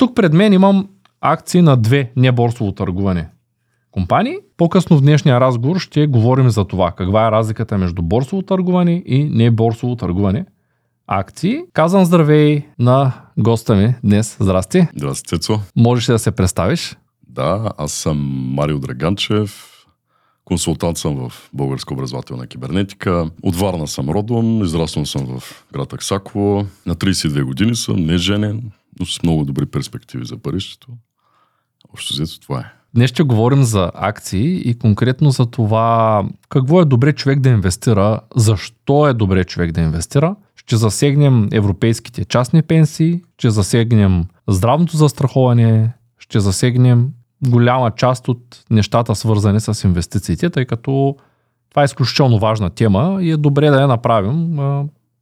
Тук пред мен имам акции на две неборсово търгуване компании. По-късно в днешния разговор ще говорим за това. Каква е разликата между борсово търгуване и неборсово търгуване акции. Казвам здравей на госта ми днес. Здрасти. Здрасти, Цецо. Можеш ли да се представиш? Да, аз съм Марио Драганчев, консултант съм в Българска образователна кибернетика. От Варна съм родом, израснал съм в град Аксаково. На 32 години съм, не женен, но с много добри перспективи за бъдещето. Общо взето това е. Днес ще говорим за акции и конкретно за това какво е добре човек да инвестира, защо е добре човек да инвестира. Ще засегнем европейските частни пенсии, ще засегнем здравното застраховане, ще засегнем голяма част от нещата свързани с инвестициите, тъй като това е изключително важна тема и е добре да я направим,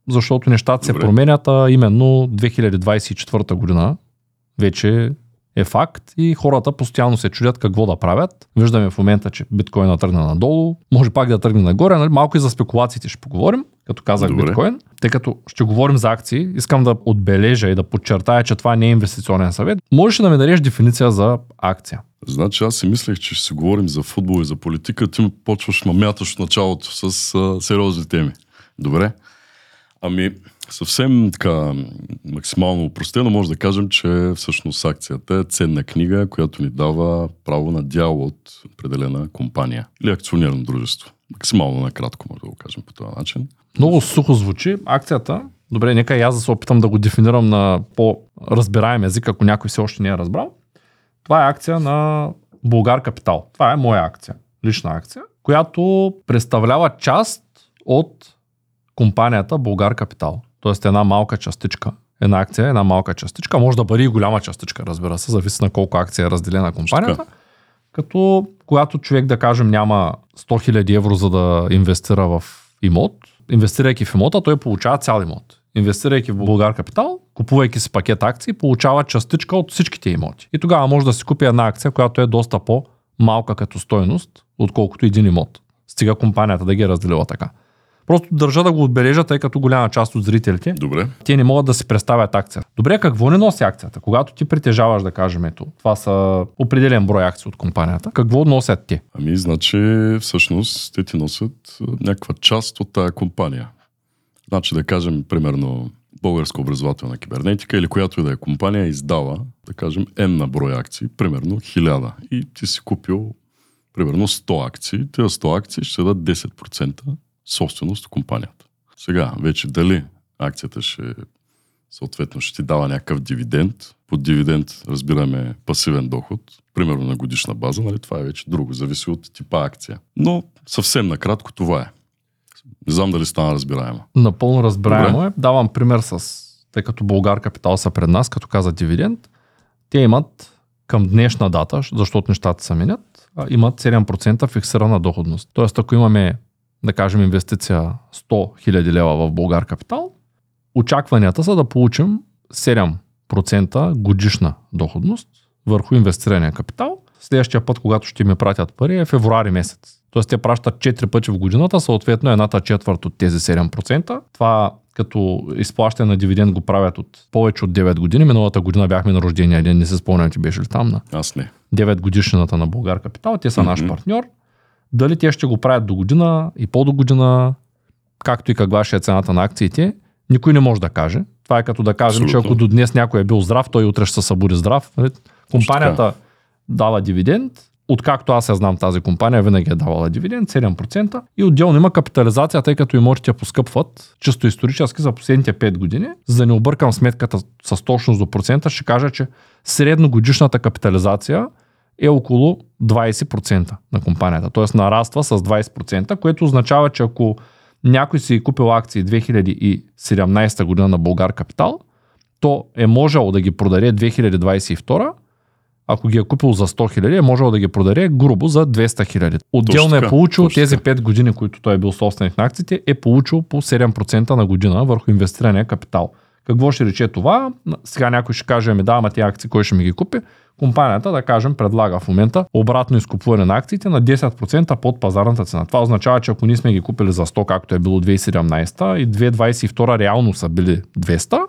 защото нещата добре. се променят, а именно 2024 година вече е факт и хората постоянно се чудят какво да правят. Виждаме в момента, че биткоина тръгна надолу, може пак да тръгне нагоре, нали? малко и за спекулациите ще поговорим, като казах Добре. биткоин. Тъй като ще говорим за акции, искам да отбележа и да подчертая, че това не е инвестиционен съвет. Можеш ли да ми дадеш дефиниция за акция? Значи аз си мислех, че ще си говорим за футбол и за политика. Ти почваш ма мяташ в началото с а, сериозни теми. Добре? Ами, съвсем така максимално упростено може да кажем, че всъщност акцията е ценна книга, която ни дава право на дял от определена компания или акционерно дружество. Максимално накратко може да го кажем по този начин. Много сухо звучи. Акцията, добре, нека и аз да се опитам да го дефинирам на по-разбираем език, ако някой все още не е разбрал. Това е акция на Българ Капитал. Това е моя акция, лична акция, която представлява част от компанията Българ Капитал. Тоест една малка частичка. Една акция, една малка частичка. Може да бъде и голяма частичка, разбира се, зависи на колко акция е разделена компанията. Като когато човек, да кажем, няма 100 000 евро за да инвестира в имот, инвестирайки в имота, той получава цял имот. Инвестирайки в Българ Капитал, купувайки си пакет акции, получава частичка от всичките имоти. И тогава може да си купи една акция, която е доста по-малка като стойност, отколкото един имот. Стига компанията да ги е разделила така. Просто държа да го отбележа, тъй като голяма част от зрителите, Добре. те не могат да си представят акцията. Добре, какво не носи акцията? Когато ти притежаваш, да кажем, ето, това са определен брой акции от компанията, какво носят те? Ами, значи, всъщност, те ти носят някаква част от тази компания. Значи, да кажем, примерно, българска образователна кибернетика или която и да е компания издава, да кажем, N на брой акции, примерно 1000. И ти си купил примерно 100 акции. Тези 100 акции ще дадат 10% собственост компанията. Сега, вече дали акцията ще съответно ще ти дава някакъв дивиденд. Под дивиденд разбираме пасивен доход, примерно на годишна база, нали? това е вече друго, зависи от типа акция. Но съвсем накратко това е. Не знам дали стана разбираемо. Напълно разбираемо Добре. е. Давам пример с, тъй като Българ Капитал са пред нас, като каза дивиденд, те имат към днешна дата, защото нещата се менят, имат 7% фиксирана доходност. Тоест, ако имаме да кажем, инвестиция 100 000 лева в Българ Капитал, очакванията са да получим 7% годишна доходност върху инвестирания капитал. Следващия път, когато ще ми пратят пари е февруари месец. Тоест те пращат 4 пъти в годината, съответно едната четвърт от тези 7%. Това като изплащане на дивиденд го правят от повече от 9 години. Миналата година бяхме на рождения ден, не се спомням, че беше ли там на Аз не. 9 годишната на Българ Капитал. Те са mm-hmm. наш партньор. Дали те ще го правят до година и по-до година, както и каква ще е цената на акциите, никой не може да каже. Това е като да кажем, Абсолютно. че ако до днес някой е бил здрав, той утре ще се събуди здрав. Нали? Компанията дава дивиденд, откакто аз я знам тази компания, винаги е давала дивиденд, 7%. И отделно има капитализация, тъй като имотите поскъпват, чисто исторически за последните 5 години. За да не объркам сметката с точност до процента, ще кажа, че средногодишната капитализация е около 20% на компанията. Т.е. нараства с 20%, което означава, че ако някой си е купил акции 2017 година на Българ Капитал, то е можел да ги продаде 2022, ако ги е купил за 100 хиляди, е можел да ги продаде грубо за 200 хиляди. Отделно е получил точно тези 5 години, които той е бил собственик на акциите, е получил по 7% на година върху инвестирания капитал. Какво ще рече това? Сега някой ще каже, ами да, ама тези акции кой ще ми ги купи? Компанията, да кажем, предлага в момента обратно изкупуване на акциите на 10% под пазарната цена. Това означава, че ако ние сме ги купили за 100, както е било 2017 и 2022 реално са били 200,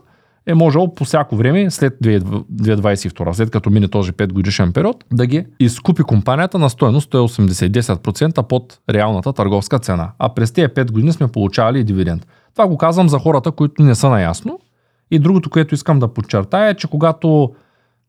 е можел по всяко време, след 2022, след като мине този 5 годишен период, да ги изкупи компанията на стоеност 180-10% под реалната търговска цена. А през тези 5 години сме получавали и дивиденд. Това го казвам за хората, които не са наясно. И другото, което искам да подчертая е, че когато,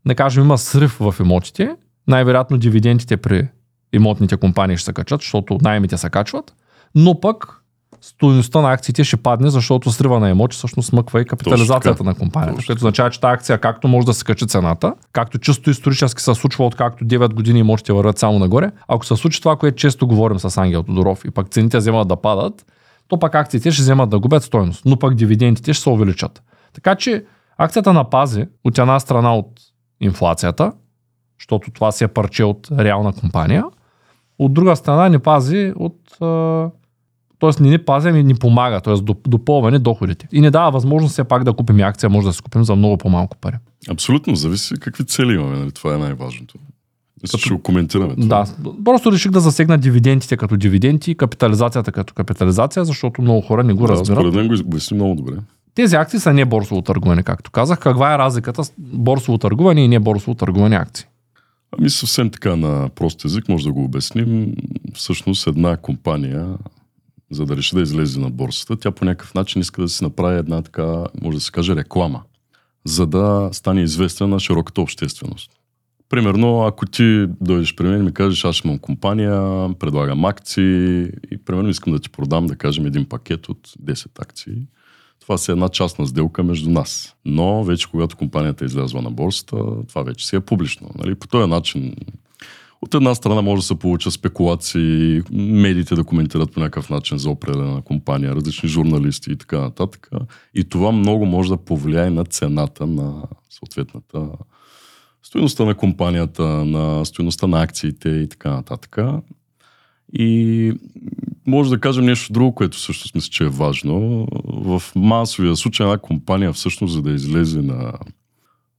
не кажем, има срив в имотите, най-вероятно дивидендите при имотните компании ще се качат, защото найемите се качват, но пък стоеността на акциите ще падне, защото срива на имоти всъщност смъква и капитализацията на компанията, което означава, че тази акция както може да се качи цената, както чисто исторически се случва от както 9 години имотите върват само нагоре. Ако се случи това, което често говорим с Ангел Тодоров и пък цените вземат да падат, то пак акциите ще вземат да губят стоеност, но пък дивидендите ще се увеличат. Така че акцията на пази от една страна от инфлацията, защото това си е парче от реална компания, от друга страна не пази от т.е. не ни пази, ами ни помага, т.е. допълване доходите. И не дава възможност все пак да купим акция, може да се купим за много по-малко пари. Абсолютно, зависи какви цели имаме, нали? това е най-важното. Като... Ще го коментираме. Това. Да, просто реших да засегна дивидендите като дивиденти и капитализацията като капитализация, защото много хора не го да, разбират. Според мен го обясни много добре. Тези акции са не борсово търгуване, както казах. Каква е разликата с борсово търгуване и не борсово търгуване акции? Ами съвсем така на прост език може да го обясним. Всъщност една компания за да реши да излезе на борсата, тя по някакъв начин иска да си направи една така, може да се каже, реклама, за да стане известна на широката общественост. Примерно, ако ти дойдеш при мен и ми кажеш, аз имам компания, предлагам акции и примерно искам да ти продам, да кажем, един пакет от 10 акции. Това си е една частна сделка между нас. Но вече когато компанията излязла на борсата, това вече си е публично. Нали? По този начин от една страна може да се получат спекулации, медиите да коментират по някакъв начин за определена компания, различни журналисти и така нататък. И това много може да повлияе на цената на съответната стоеността на компанията, на стоеността на акциите и така нататък. И може да кажем нещо друго, което също мисля, че е важно. В масовия случай една компания всъщност, за да излезе на,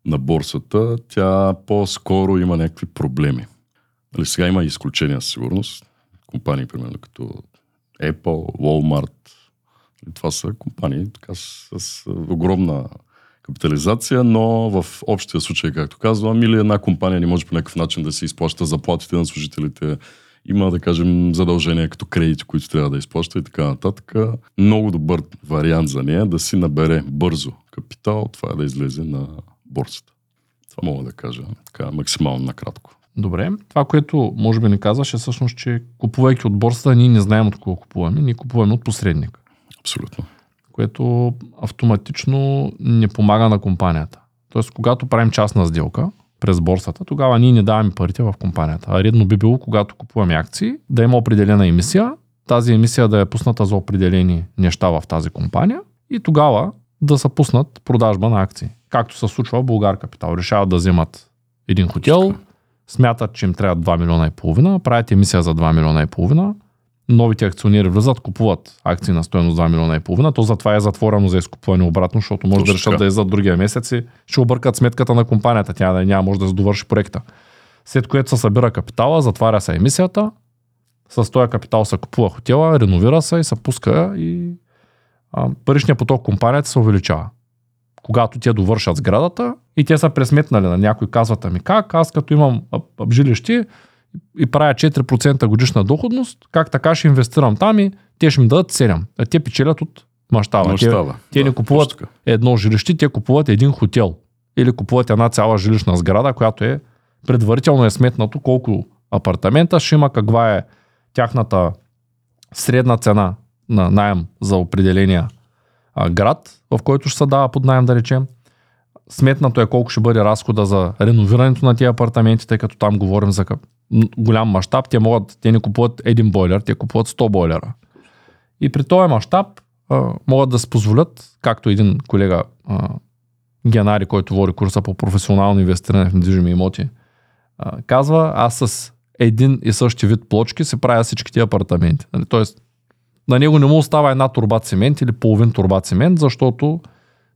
на борсата, тя по-скоро има някакви проблеми. Нали, сега има изключения със сигурност. Компании, примерно, като Apple, Walmart. Нали, това са компании така, с, с огромна капитализация, но в общия случай, както казвам, или една компания не може по някакъв начин да се изплаща заплатите на служителите, има, да кажем, задължения като кредити, които трябва да изплаща и така нататък. Много добър вариант за нея да си набере бързо капитал, това е да излезе на борсата. Това мога да кажа така максимално накратко. Добре. Това, което може би не казваш е всъщност, че купувайки от борсата, ние не знаем от кого купуваме, ние купуваме от посредник. Абсолютно. Което автоматично не помага на компанията. Тоест, когато правим частна сделка през борсата, тогава ние не даваме парите в компанията. А редно би било, когато купуваме акции, да има определена емисия, тази емисия да е пусната за определени неща в тази компания и тогава да са пуснат продажба на акции. Както се случва в Българ Капитал. Решават да вземат един хотел, смятат, че им трябва 2 милиона и половина, правят емисия за 2 милиона и половина, новите акционери влизат, купуват акции на стоеност 2 милиона и половина, то затова е затворено за изкупване обратно, защото може Точно да решат да иззад другия месец и ще объркат сметката на компанията, тя да няма може да се довърши проекта. След което се събира капитала, затваря се емисията, с този капитал се купува хотела, реновира се и се пуска и а, паричният поток компанията се увеличава. Когато те довършат сградата и те са пресметнали на някой, казват ами как, аз като имам жилище и правя 4% годишна доходност, как така ще инвестирам там и те ще ми дадат 7. А те печелят от мащаба. Те, те да, не купуват едно жилище, те купуват един хотел. Или купуват една цяла жилищна сграда, която е предварително е сметнато колко апартамента ще има, каква е тяхната средна цена на найем за определения град, в който ще се дава под найем, да речем. Сметнато е колко ще бъде разхода за реновирането на тези апартаменти, тъй като там говорим за голям мащаб. Те, могат, те не купуват един бойлер, те купуват 100 бойлера. И при този мащаб могат да се позволят, както един колега а, Генари, който води курса по професионално инвестиране в недвижими имоти, а, казва, аз с един и същи вид плочки се правя всичките апартаменти. Нали? Тоест, на него не му остава една турба цимент или половин турба цимент, защото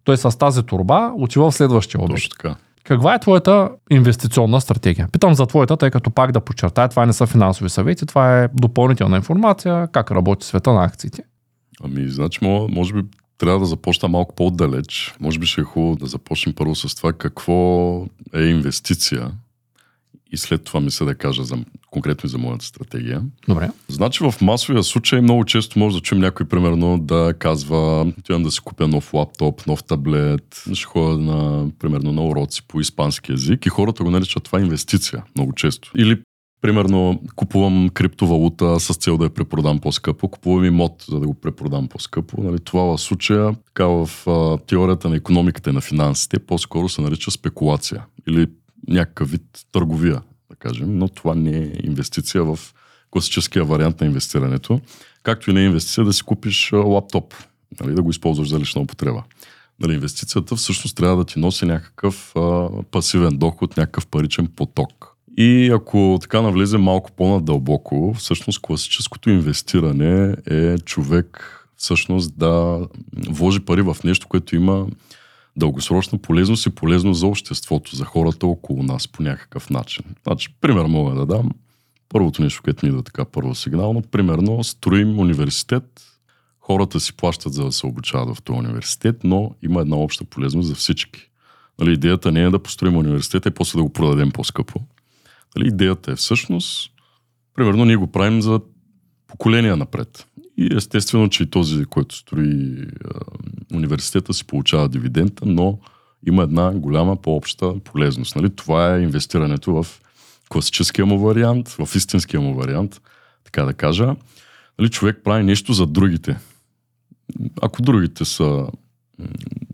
той с тази турба отива в следващия обект. Точно така. Каква е твоята инвестиционна стратегия? Питам за твоята, тъй като пак да подчертая, това не са финансови съвети, това е допълнителна информация, как работи света на акциите. Ами, значи, може би трябва да започна малко по-отдалеч. Може би ще е хубаво да започнем първо с това какво е инвестиция и след това мисля да кажа за, конкретно и за моята стратегия. Добре. Значи в масовия случай много често може да чуем някой примерно да казва отивам да си купя нов лаптоп, нов таблет, ще ходя на, примерно на уроци по испански язик и хората го наричат това инвестиция много често. Или Примерно, купувам криптовалута с цел да я препродам по-скъпо, купувам имот, за да го препродам по-скъпо. Нали, това в случая, така в а, теорията на економиката и на финансите, по-скоро се нарича спекулация или някакъв вид търговия, да кажем, но това не е инвестиция в класическия вариант на инвестирането, както и не е инвестиция да си купиш лаптоп, нали, да го използваш за лична употреба. Нали, инвестицията всъщност трябва да ти носи някакъв а, пасивен доход, някакъв паричен поток. И ако така навлезе малко по-надълбоко, всъщност класическото инвестиране е човек всъщност да вложи пари в нещо, което има дългосрочна полезност и полезно за обществото, за хората около нас по някакъв начин. Значи, пример мога да дам. Първото нещо, което ми идва така първо сигнално, примерно строим университет, хората си плащат за да се обучават в този университет, но има една обща полезност за всички. Нали, идеята не е да построим университет и после да го продадем по-скъпо. Нали, идеята е всъщност, примерно ние го правим за поколения напред. И естествено, че и този, който строи университета си получава дивидента, но има една голяма по-обща полезност. Нали? Това е инвестирането в класическия му вариант, в истинския му вариант, така да кажа. Нали, човек прави нещо за другите. Ако другите са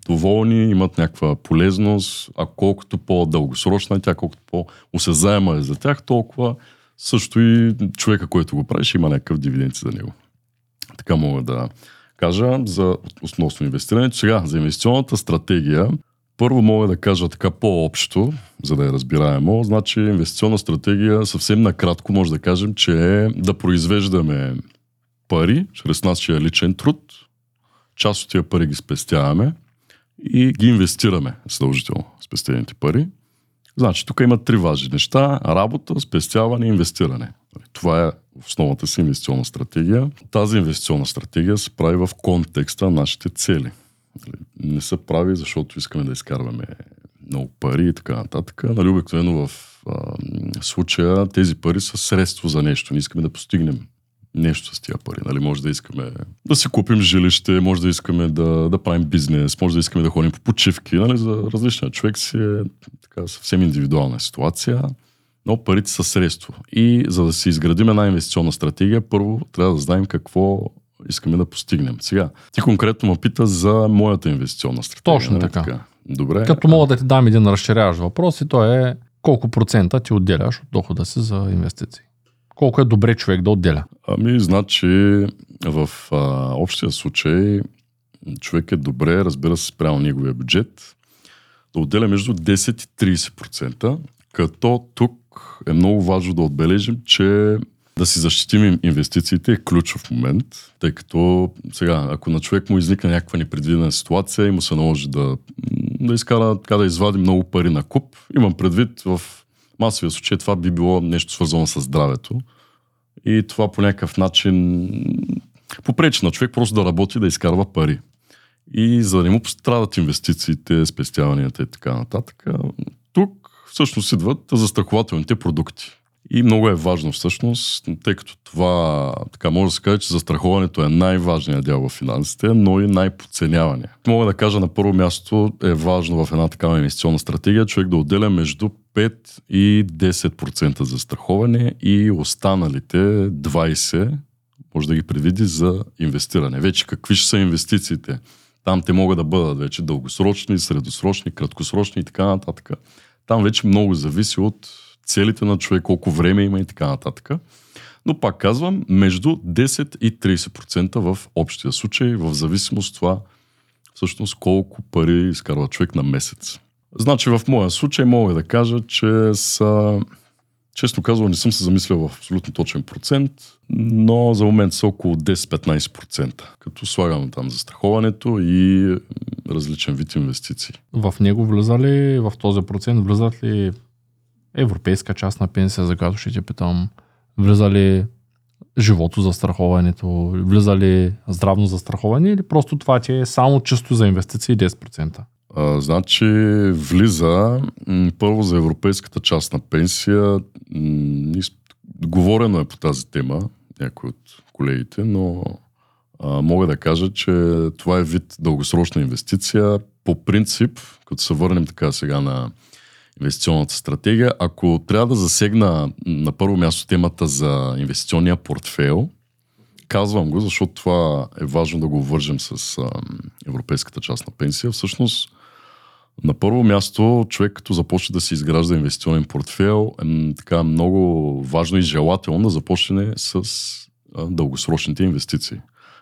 доволни, имат някаква полезност, а колкото по-дългосрочна е тя, колкото по-осезаема е за тях, толкова също и човека, който го прави, ще има някакъв дивиденд за него. Така мога да кажа за относно инвестирането. Сега, за инвестиционната стратегия, първо мога да кажа така по-общо, за да е разбираемо. Значи инвестиционна стратегия съвсем накратко може да кажем, че е да произвеждаме пари чрез нашия личен труд. Част от тия пари ги спестяваме и ги инвестираме задължително спестените пари. Значи, тук има три важни неща. Работа, спестяване и инвестиране. Това е основната си инвестиционна стратегия. Тази инвестиционна стратегия се прави в контекста на нашите цели. Не се прави, защото искаме да изкарваме много пари и така нататък. Нали, обикновено в а, случая тези пари са средство за нещо. Ние искаме да постигнем нещо с тия пари. Нали? Може да искаме да си купим жилище, може да искаме да, да правим бизнес, може да искаме да ходим по почивки. Нали? За различния човек си е така, съвсем индивидуална ситуация, но парите са средство. И за да си изградим една инвестиционна стратегия, първо трябва да знаем какво искаме да постигнем. Сега, ти конкретно ме пита за моята инвестиционна стратегия. Точно нали? така. така. Добре. Като мога да ти дам един разширяващ въпрос и то е колко процента ти отделяш от дохода си за инвестиции? колко е добре човек да отделя? Ами, значи, в а, общия случай човек е добре, разбира се, спрямо неговия бюджет, да отделя между 10 и 30%, като тук е много важно да отбележим, че да си защитим инвестициите е ключов момент, тъй като сега, ако на човек му изникне някаква непредвидена ситуация и му се наложи да, да изкара, така да извади много пари на куп, имам предвид в масовия случай това би било нещо свързано с здравето. И това по някакъв начин попречи на човек просто да работи, да изкарва пари. И за да не му пострадат инвестициите, спестяванията и така нататък, всъщност идват застрахователните продукти. И много е важно всъщност, тъй като това, така може да се каже, че застраховането е най-важният дял в финансите, но и най-подценявания. Мога да кажа на първо място е важно в една такава инвестиционна стратегия човек да отделя между 5 и 10% за страховане и останалите 20% може да ги предвиди за инвестиране. Вече какви ще са инвестициите? Там те могат да бъдат вече дългосрочни, средосрочни, краткосрочни и така нататък. Там вече много зависи от целите на човек, колко време има и така нататък. Но пак казвам, между 10 и 30% в общия случай, в зависимост от това всъщност колко пари изкарва човек на месец. Значи в моя случай мога да кажа, че са, често казвам, не съм се замислял в абсолютно точен процент, но за момент са около 10-15%, като слагам там застраховането и различен вид инвестиции. В него влиза ли, в този процент влизат ли европейска част на пенсия, за която ще те питам, влиза ли живото застраховането, влиза ли здравно застраховане или просто това ти е само чисто за инвестиции 10%? Значи влиза първо за европейската част на пенсия. М, говорено е по тази тема, някои от колегите, но а, мога да кажа, че това е вид дългосрочна инвестиция. По принцип, като се върнем така сега на инвестиционната стратегия, ако трябва да засегна на първо място темата за инвестиционния портфейл, казвам го, защото това е важно да го вържем с а, европейската част на пенсия. Всъщност, на първо място, човек като започне да си изгражда инвестиционен портфейл, е така много важно и желателно да започне с дългосрочните инвестиции.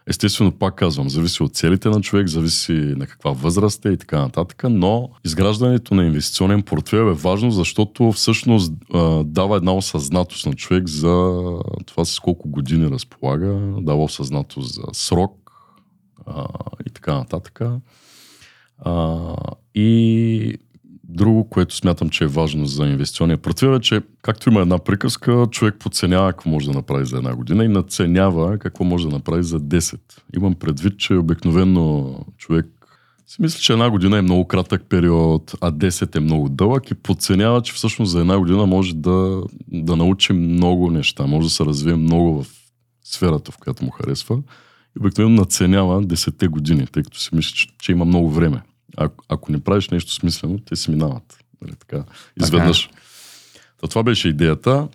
Естествено, пак казвам, зависи от целите на човек, зависи на каква възраст е и така нататък, но изграждането на инвестиционен портфел е важно, защото всъщност а, дава една осъзнатост на човек за това с колко години разполага, дава осъзнатост за срок а, и така нататък. А, и Друго, което смятам, че е важно за инвестиционния портфел е, че както има една приказка, човек подценява какво може да направи за една година и надценява какво може да направи за 10. Имам предвид, че обикновено човек си мисля, че една година е много кратък период, а 10 е много дълъг и подценява, че всъщност за една година може да, да научи много неща, може да се развие много в сферата, в която му харесва. И обикновено наценява 10 години, тъй като си мисли, че, че има много време. Ако, ако не правиш нещо смислено, те си минават. Нали, така, изведнъж. Така. То, това беше идеята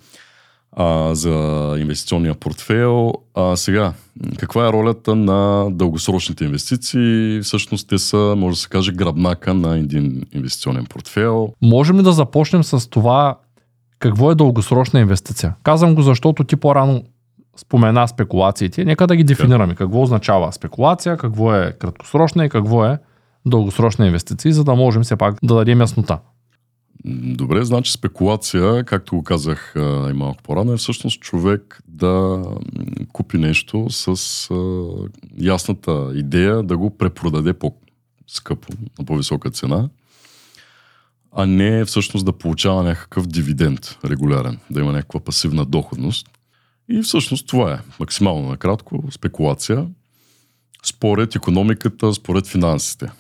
а, за инвестиционния портфейл. А, сега, каква е ролята на дългосрочните инвестиции? Всъщност те са, може да се каже, гръбнака на един инвестиционен портфейл. Можем ли да започнем с това какво е дългосрочна инвестиция? Казвам го, защото ти по-рано спомена спекулациите. Нека да ги дефинираме. Какво означава спекулация, какво е краткосрочна и какво е дългосрочни инвестиции, за да можем все пак да дадем яснота. Добре, значи спекулация, както го казах и малко по-рано, е всъщност човек да купи нещо с а, ясната идея да го препродаде по-скъпо, на по-висока цена, а не всъщност да получава някакъв дивиденд регулярен, да има някаква пасивна доходност. И всъщност това е максимално накратко спекулация според економиката, според финансите.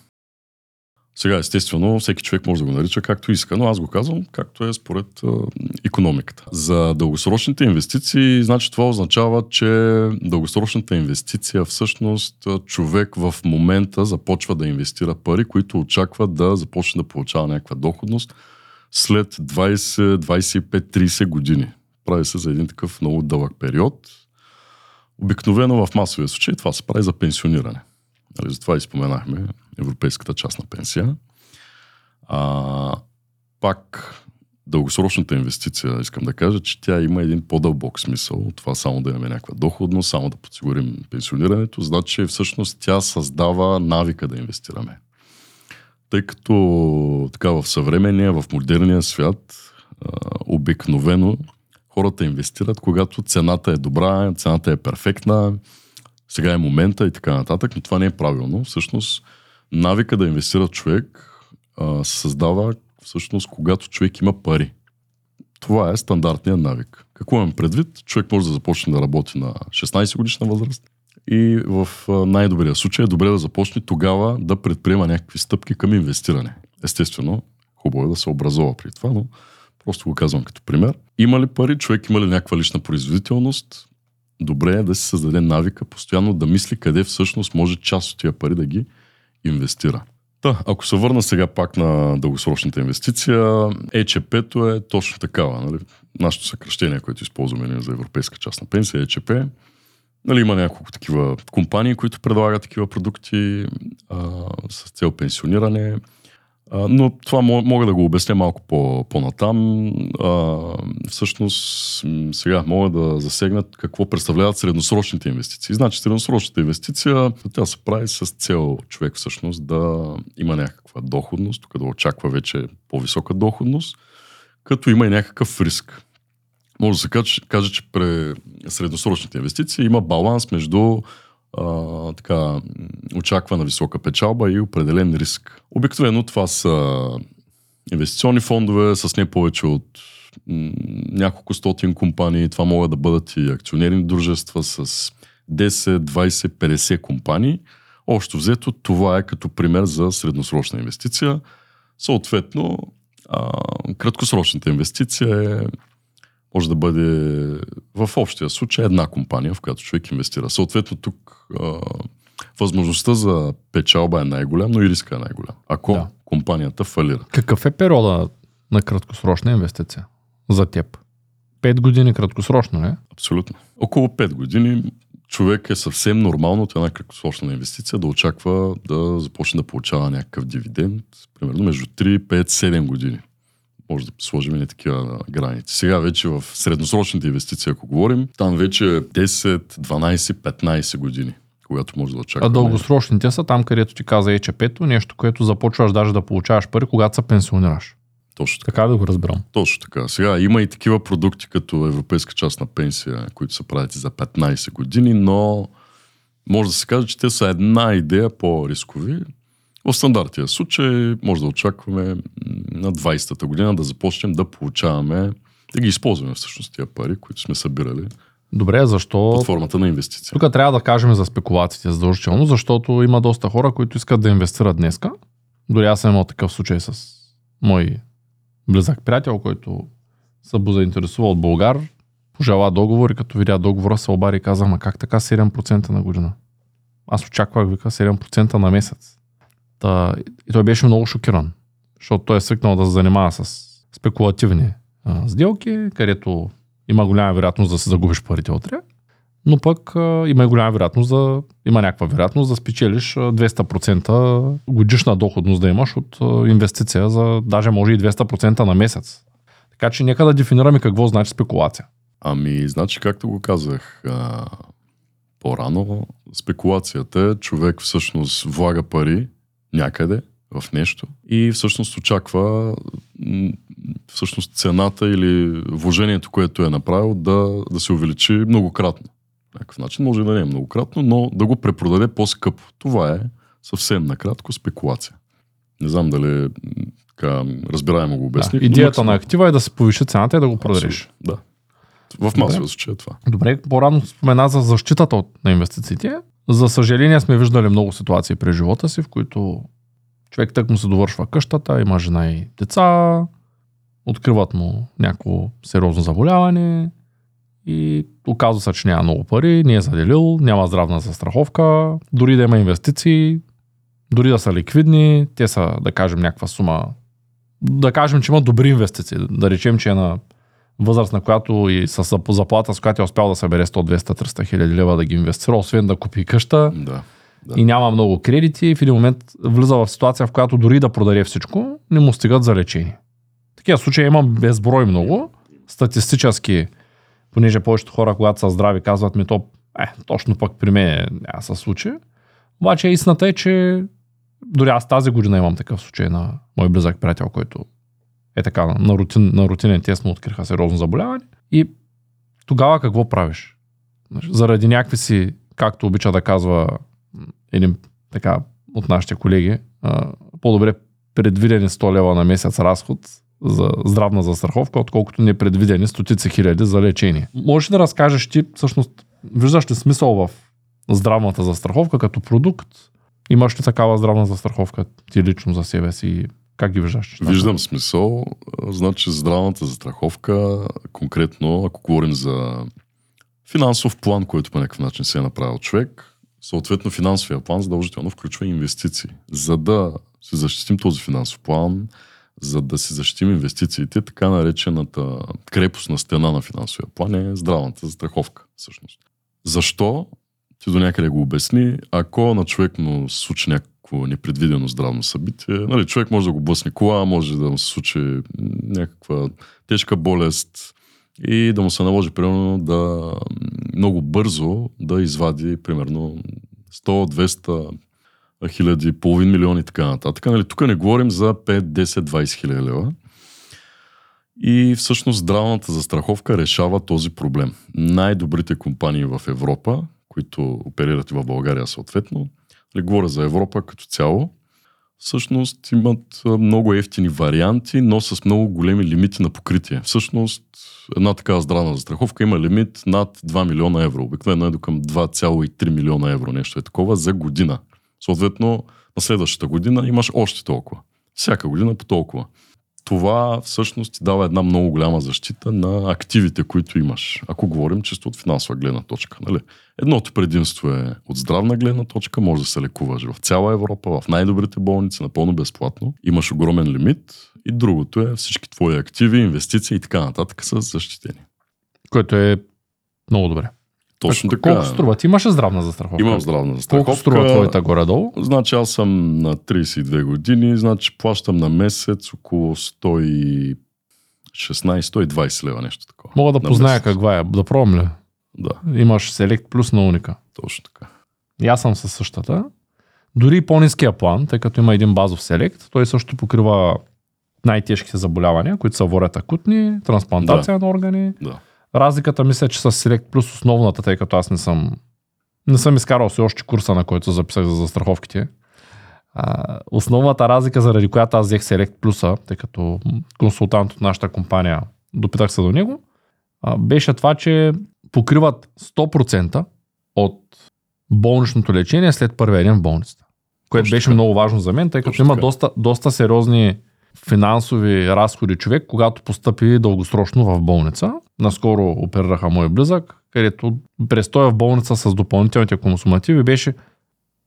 Сега, естествено, всеки човек може да го нарича както иска, но аз го казвам както е според а, економиката. За дългосрочните инвестиции, значи това означава, че дългосрочната инвестиция всъщност човек в момента започва да инвестира пари, които очаква да започне да получава някаква доходност след 20, 25, 30 години. Прави се за един такъв много дълъг период. Обикновено в масовия случай това се прави за пенсиониране. Нали, затова и споменахме европейската част на пенсия. А, пак дългосрочната инвестиция, искам да кажа, че тя има един по-дълбок смисъл това само да имаме някаква доходност, само да подсигурим пенсионирането. Значи всъщност тя създава навика да инвестираме. Тъй като така в съвременния, в модерния свят, обикновено хората инвестират, когато цената е добра, цената е перфектна, сега е момента и така нататък, но това не е правилно. Всъщност, навика да инвестира човек а, се създава всъщност когато човек има пари. Това е стандартният навик. Какво имам предвид? Човек може да започне да работи на 16 годишна възраст и в най-добрия случай е добре да започне тогава да предприема някакви стъпки към инвестиране. Естествено, хубаво е да се образова при това, но просто го казвам като пример. Има ли пари, човек има ли някаква лична производителност, добре е да си създаде навика постоянно да мисли къде всъщност може част от тия пари да ги инвестира. Та, ако се върна сега пак на дългосрочната инвестиция, ЕЧП-то е точно такава. Нали? Нашето съкръщение, което използваме за европейска част на пенсия, ЕЧП. Нали, има няколко такива компании, които предлагат такива продукти а, с цел пенсиониране. Но това мога да го обясня малко по, по-натам. А, всъщност, сега мога да засегнат какво представляват средносрочните инвестиции. Значи, средносрочната инвестиция, тя се прави с цел човек всъщност да има някаква доходност, тук да очаква вече по-висока доходност, като има и някакъв риск. Може да се каже, каже че при средносрочните инвестиции има баланс между а, така, очаквана висока печалба и определен риск. Обикновено това са инвестиционни фондове с не повече от м- няколко стотин компании. Това могат да бъдат и акционерни дружества с 10, 20, 50 компании. Общо взето, това е като пример за средносрочна инвестиция. Съответно, а, краткосрочната инвестиция е, може да бъде в общия случай една компания, в която човек инвестира. Съответно, тук а, възможността за печалба е най-голям, но и риска е най-голям. Ако да. компанията фалира. Какъв е периода на краткосрочна инвестиция за теб? Пет години краткосрочно, не? Абсолютно. Около 5 години човек е съвсем нормално от една краткосрочна инвестиция да очаква да започне да получава някакъв дивиденд, примерно между 3, 5, 7 години. Може да сложим и такива граници. Сега вече в средносрочните инвестиции, ако говорим, там вече е 10, 12, 15 години когато може да очакваме. А дългосрочните са там, където ти каза ЕЧП-то, нещо, което започваш даже да получаваш пари, когато се пенсионираш. Точно така. Така да го разбирам. Точно така. Сега има и такива продукти като европейска част на пенсия, които се правят и за 15 години, но може да се каже, че те са една идея по-рискови. В стандартия случай може да очакваме на 20-та година да започнем да получаваме, да ги използваме всъщност тия пари, които сме събирали Добре, защо... под формата на инвестиция. Тук трябва да кажем за спекулациите задължително, защото има доста хора, които искат да инвестират днеска. Дори аз съм имал такъв случай с мой близък приятел, който се бу заинтересува от Българ, пожела договор и като видя договора се обари и каза, ма как така 7% на година? Аз очаквах, вика, 7% на месец. Та, и той беше много шокиран, защото той е свикнал да се занимава с спекулативни а, сделки, където има голяма вероятност да се загубиш парите утре, но пък а, има и голяма вероятност да има някаква вероятност да спечелиш 200% годишна доходност да имаш от а, инвестиция за даже може и 200% на месец. Така че нека да дефинираме какво значи спекулация. Ами, значи, както го казах а, по-рано, спекулацията е човек всъщност влага пари някъде в нещо и всъщност очаква всъщност цената или вложението, което е направил, да, да се увеличи многократно. Някакъв начин може да не е многократно, но да го препродаде по-скъпо. Това е съвсем накратко спекулация. Не знам дали така разбираемо го обясних. Да, идеята на актива е да се повиши цената и да го продадеш. Да. В масовия случай е това. Добре, по-рано спомена за защитата от, на инвестициите. За съжаление сме виждали много ситуации през живота си, в които човек тък му се довършва къщата, има жена и деца, откриват му някакво сериозно заболяване и оказва се, че няма много пари, не е заделил, няма здравна застраховка, дори да има инвестиции, дори да са ликвидни, те са, да кажем, някаква сума, да кажем, че има добри инвестиции, да речем, че е на възраст, на която и с заплата, с която е успял да събере 100, 200, 300 хиляди лева да ги инвестира, освен да купи къща Да. Да. и няма много кредити и в един момент влиза в ситуация, в която дори да продаде всичко, не му стигат за лечение. Такива случаи има безброй много. Статистически, понеже повечето хора, когато са здрави, казват ми то, е, точно пък при мен няма се случи. Обаче истината е, че дори аз тази година имам такъв случай на мой близък приятел, който е така на, рутин, на рутинен тест му откриха сериозно заболяване. И тогава какво правиш? Заради някакви си, както обича да казва един така от нашите колеги, по-добре предвидени 100 лева на месец разход за здравна застраховка, отколкото непредвидени стотици хиляди за лечение. Можеш да разкажеш ти, всъщност, виждаш ли смисъл в здравната застраховка като продукт? Имаш ли такава здравна застраховка ти лично за себе си? Как ги виждаш? Виждам смисъл. Значи здравната застраховка, конкретно, ако говорим за финансов план, който по някакъв начин се е направил човек, съответно финансовия план задължително включва инвестиции. За да се защитим този финансов план, за да си защитим инвестициите, така наречената крепостна стена на финансовия план е здравната застраховка. Всъщност. Защо? Ти до някъде го обясни. Ако на човек му случи някакво непредвидено здравно събитие, нали, човек може да го блъсне кола, може да му се случи някаква тежка болест и да му се наложи, примерно, да много бързо да извади, примерно, 100, 200, хиляди, половин милиони и така нататък. Нали, тук не говорим за 5, 10, 20 хиляди лева. И всъщност здравната застраховка решава този проблем. Най-добрите компании в Европа, които оперират и в България съответно, нали, говоря за Европа като цяло, всъщност имат много ефтини варианти, но с много големи лимити на покритие. Всъщност една такава здравна застраховка има лимит над 2 милиона евро. Обикновено е до към 2,3 милиона евро, нещо е такова, за година. Съответно, на следващата година имаш още толкова. Всяка година по толкова. Това всъщност ти дава една много голяма защита на активите, които имаш. Ако говорим чисто от финансова гледна точка. Нали? Едното предимство е от здравна гледна точка, може да се лекуваш в цяла Европа, в най-добрите болници, напълно безплатно. Имаш огромен лимит. И другото е всички твои активи, инвестиции и така нататък са защитени. Което е много добре. Точно Колко така. струва? Ти имимаш ли здравна застраховка? Имам здравна застраховка. Колко струва твоята горе-долу? Значи аз съм на 32 години, значи плащам на месец около 116-120 лева, нещо такова. Мога да На позная месец. каква е. Да пробвам ли? Да, Имаш Select Plus на Уника. точно така. И аз съм със същата. Дори и по-низкия план, тъй като има един базов селект, той също покрива най-тежките заболявания, които са ворят акутни, трансплантация на органи. Да. Разликата мисля, че с Select Plus основната, тъй като аз не съм не съм изкарал все още курса, на който записах за застраховките. А, основната разлика, заради която аз взех Select Plus, тъй като консултант от нашата компания допитах се до него, а, беше това, че покриват 100% от болничното лечение след първия ден в болницата. Което беше много важно за мен, тъй като има доста, доста сериозни финансови разходи човек, когато постъпи дългосрочно в болница. Наскоро оперираха мой близък, където престоя в болница с допълнителните консумативи беше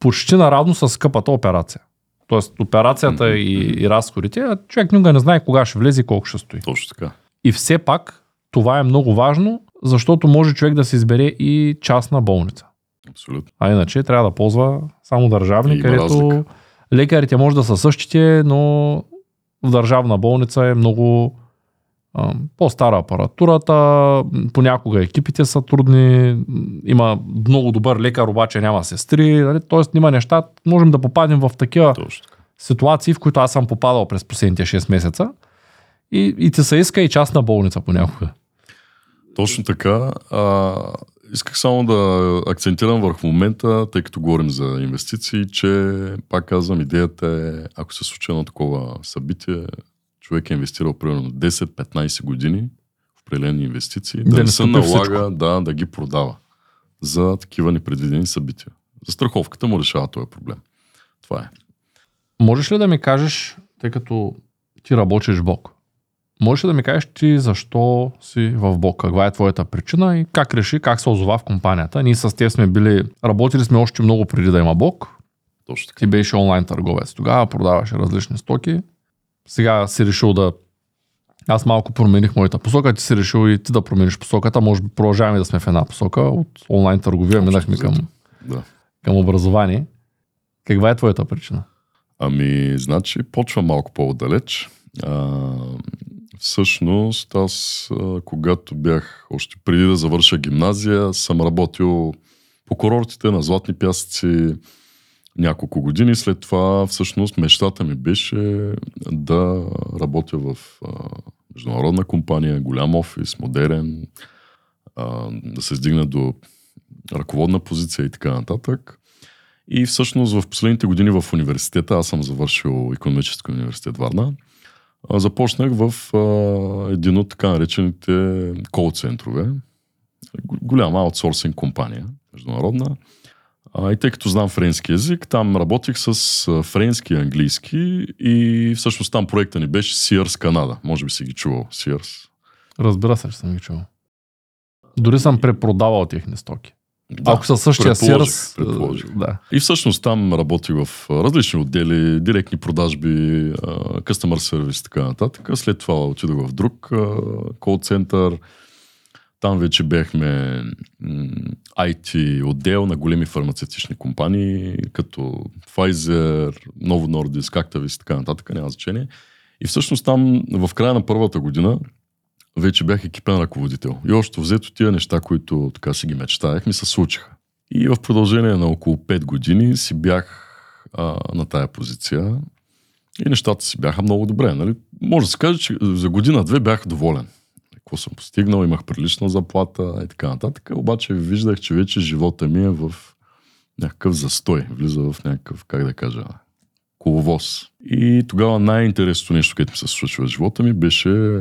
почти наравно с скъпата операция. Тоест операцията Мгм, и, и разходите, а човек никога не знае кога ще влезе и колко ще стои. Точно така. И все пак това е много важно, защото може човек да се избере и частна болница. Абсолютно. А иначе трябва да ползва само държавни, където разлика. лекарите може да са същите, но в държавна болница е много а, по-стара апаратурата, понякога екипите са трудни, има много добър лекар, обаче няма сестри, нали? т.е. има неща, можем да попадем в такива ситуации, в които аз съм попадал през последните 6 месеца и, и ти се иска и частна болница понякога. Точно така. А, исках само да акцентирам върху момента, тъй като говорим за инвестиции, че пак казвам, идеята е, ако се случи едно такова събитие, човек е инвестирал примерно 10-15 години в определени инвестиции, да, Да не се налага да, да ги продава за такива непредвидени събития. За страховката му решава този проблем. Това е. Можеш ли да ми кажеш, тъй като ти работиш Бог, можеш ли да ми кажеш ти защо си в Бог? Каква е твоята причина и как реши, как се озова в компанията? Ние с теб сме били, работили сме още много преди да има Бог. Точно така. Ти беше онлайн търговец. Тогава продаваше различни стоки. Сега си решил да... Аз малко промених моята посока, ти си решил и ти да промениш посоката. Може би продължаваме да сме в една посока. От онлайн търговия минахме към, Да. към образование. Каква е твоята причина? Ами, значи, почва малко по-отдалеч. А, всъщност, аз, когато бях, още преди да завърша гимназия, съм работил по курортите на Златни пясъци няколко години. След това, всъщност, мечтата ми беше да работя в а, международна компания, голям офис, модерен, а, да се издигна до ръководна позиция и така нататък. И всъщност в последните години в университета, аз съм завършил економически университет Варна, започнах в а, един от така наречените кол центрове. Г- Голяма аутсорсинг компания, международна. А, и тъй като знам френски язик, там работих с френски и английски и всъщност там проекта ни беше Sears Канада. Може би си ги чувал, Sears. Разбира се, че съм ги чувал. Дори съм препродавал техни стоки. Да, Ако са същия предположих. да. И всъщност там работих в различни отдели, директни продажби, customer service и така нататък. След това отидох в друг кол център. Там вече бяхме IT отдел на големи фармацевтични компании, като Pfizer, Novo Nordisk, Actavis и така нататък, няма значение. И всъщност там в края на първата година вече бях екипен ръководител. И още взето тия неща, които така си ги мечтаях, ми се случиха. И в продължение на около 5 години си бях а, на тая позиция и нещата си бяха много добре. Нали? Може да се каже, че за година-две бях доволен. Какво съм постигнал, имах прилична заплата и така нататък. Обаче виждах, че вече живота ми е в някакъв застой. Влиза в някакъв, как да кажа, коловоз. И тогава най-интересното нещо, което ми се случва в живота ми, беше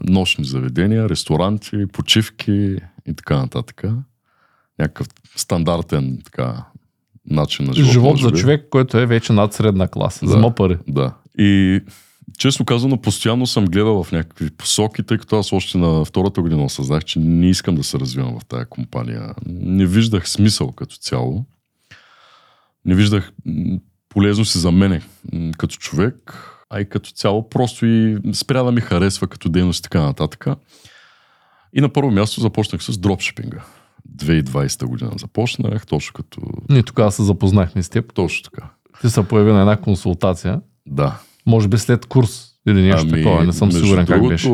нощни заведения, ресторанти, почивки и така нататък. Някакъв стандартен така, начин на живот. Живот за човек, който е вече над средна класа. Да. За ма пари. Да. И честно казано, постоянно съм гледал в някакви посоки, тъй като аз още на втората година осъзнах, че не искам да се развивам в тая компания. Не виждах смисъл като цяло. Не виждах м, полезност и за мене като човек, а и като цяло просто и спря да ми харесва като дейност и така нататък. И на първо място започнах с дропшипинга. 2020 година започнах, точно като... Ние тогава се запознахме с теб. Точно така. Ти се появи на една консултация. Да. Може би след курс или нещо такова. Не съм Ами, сигурен как другото, беше.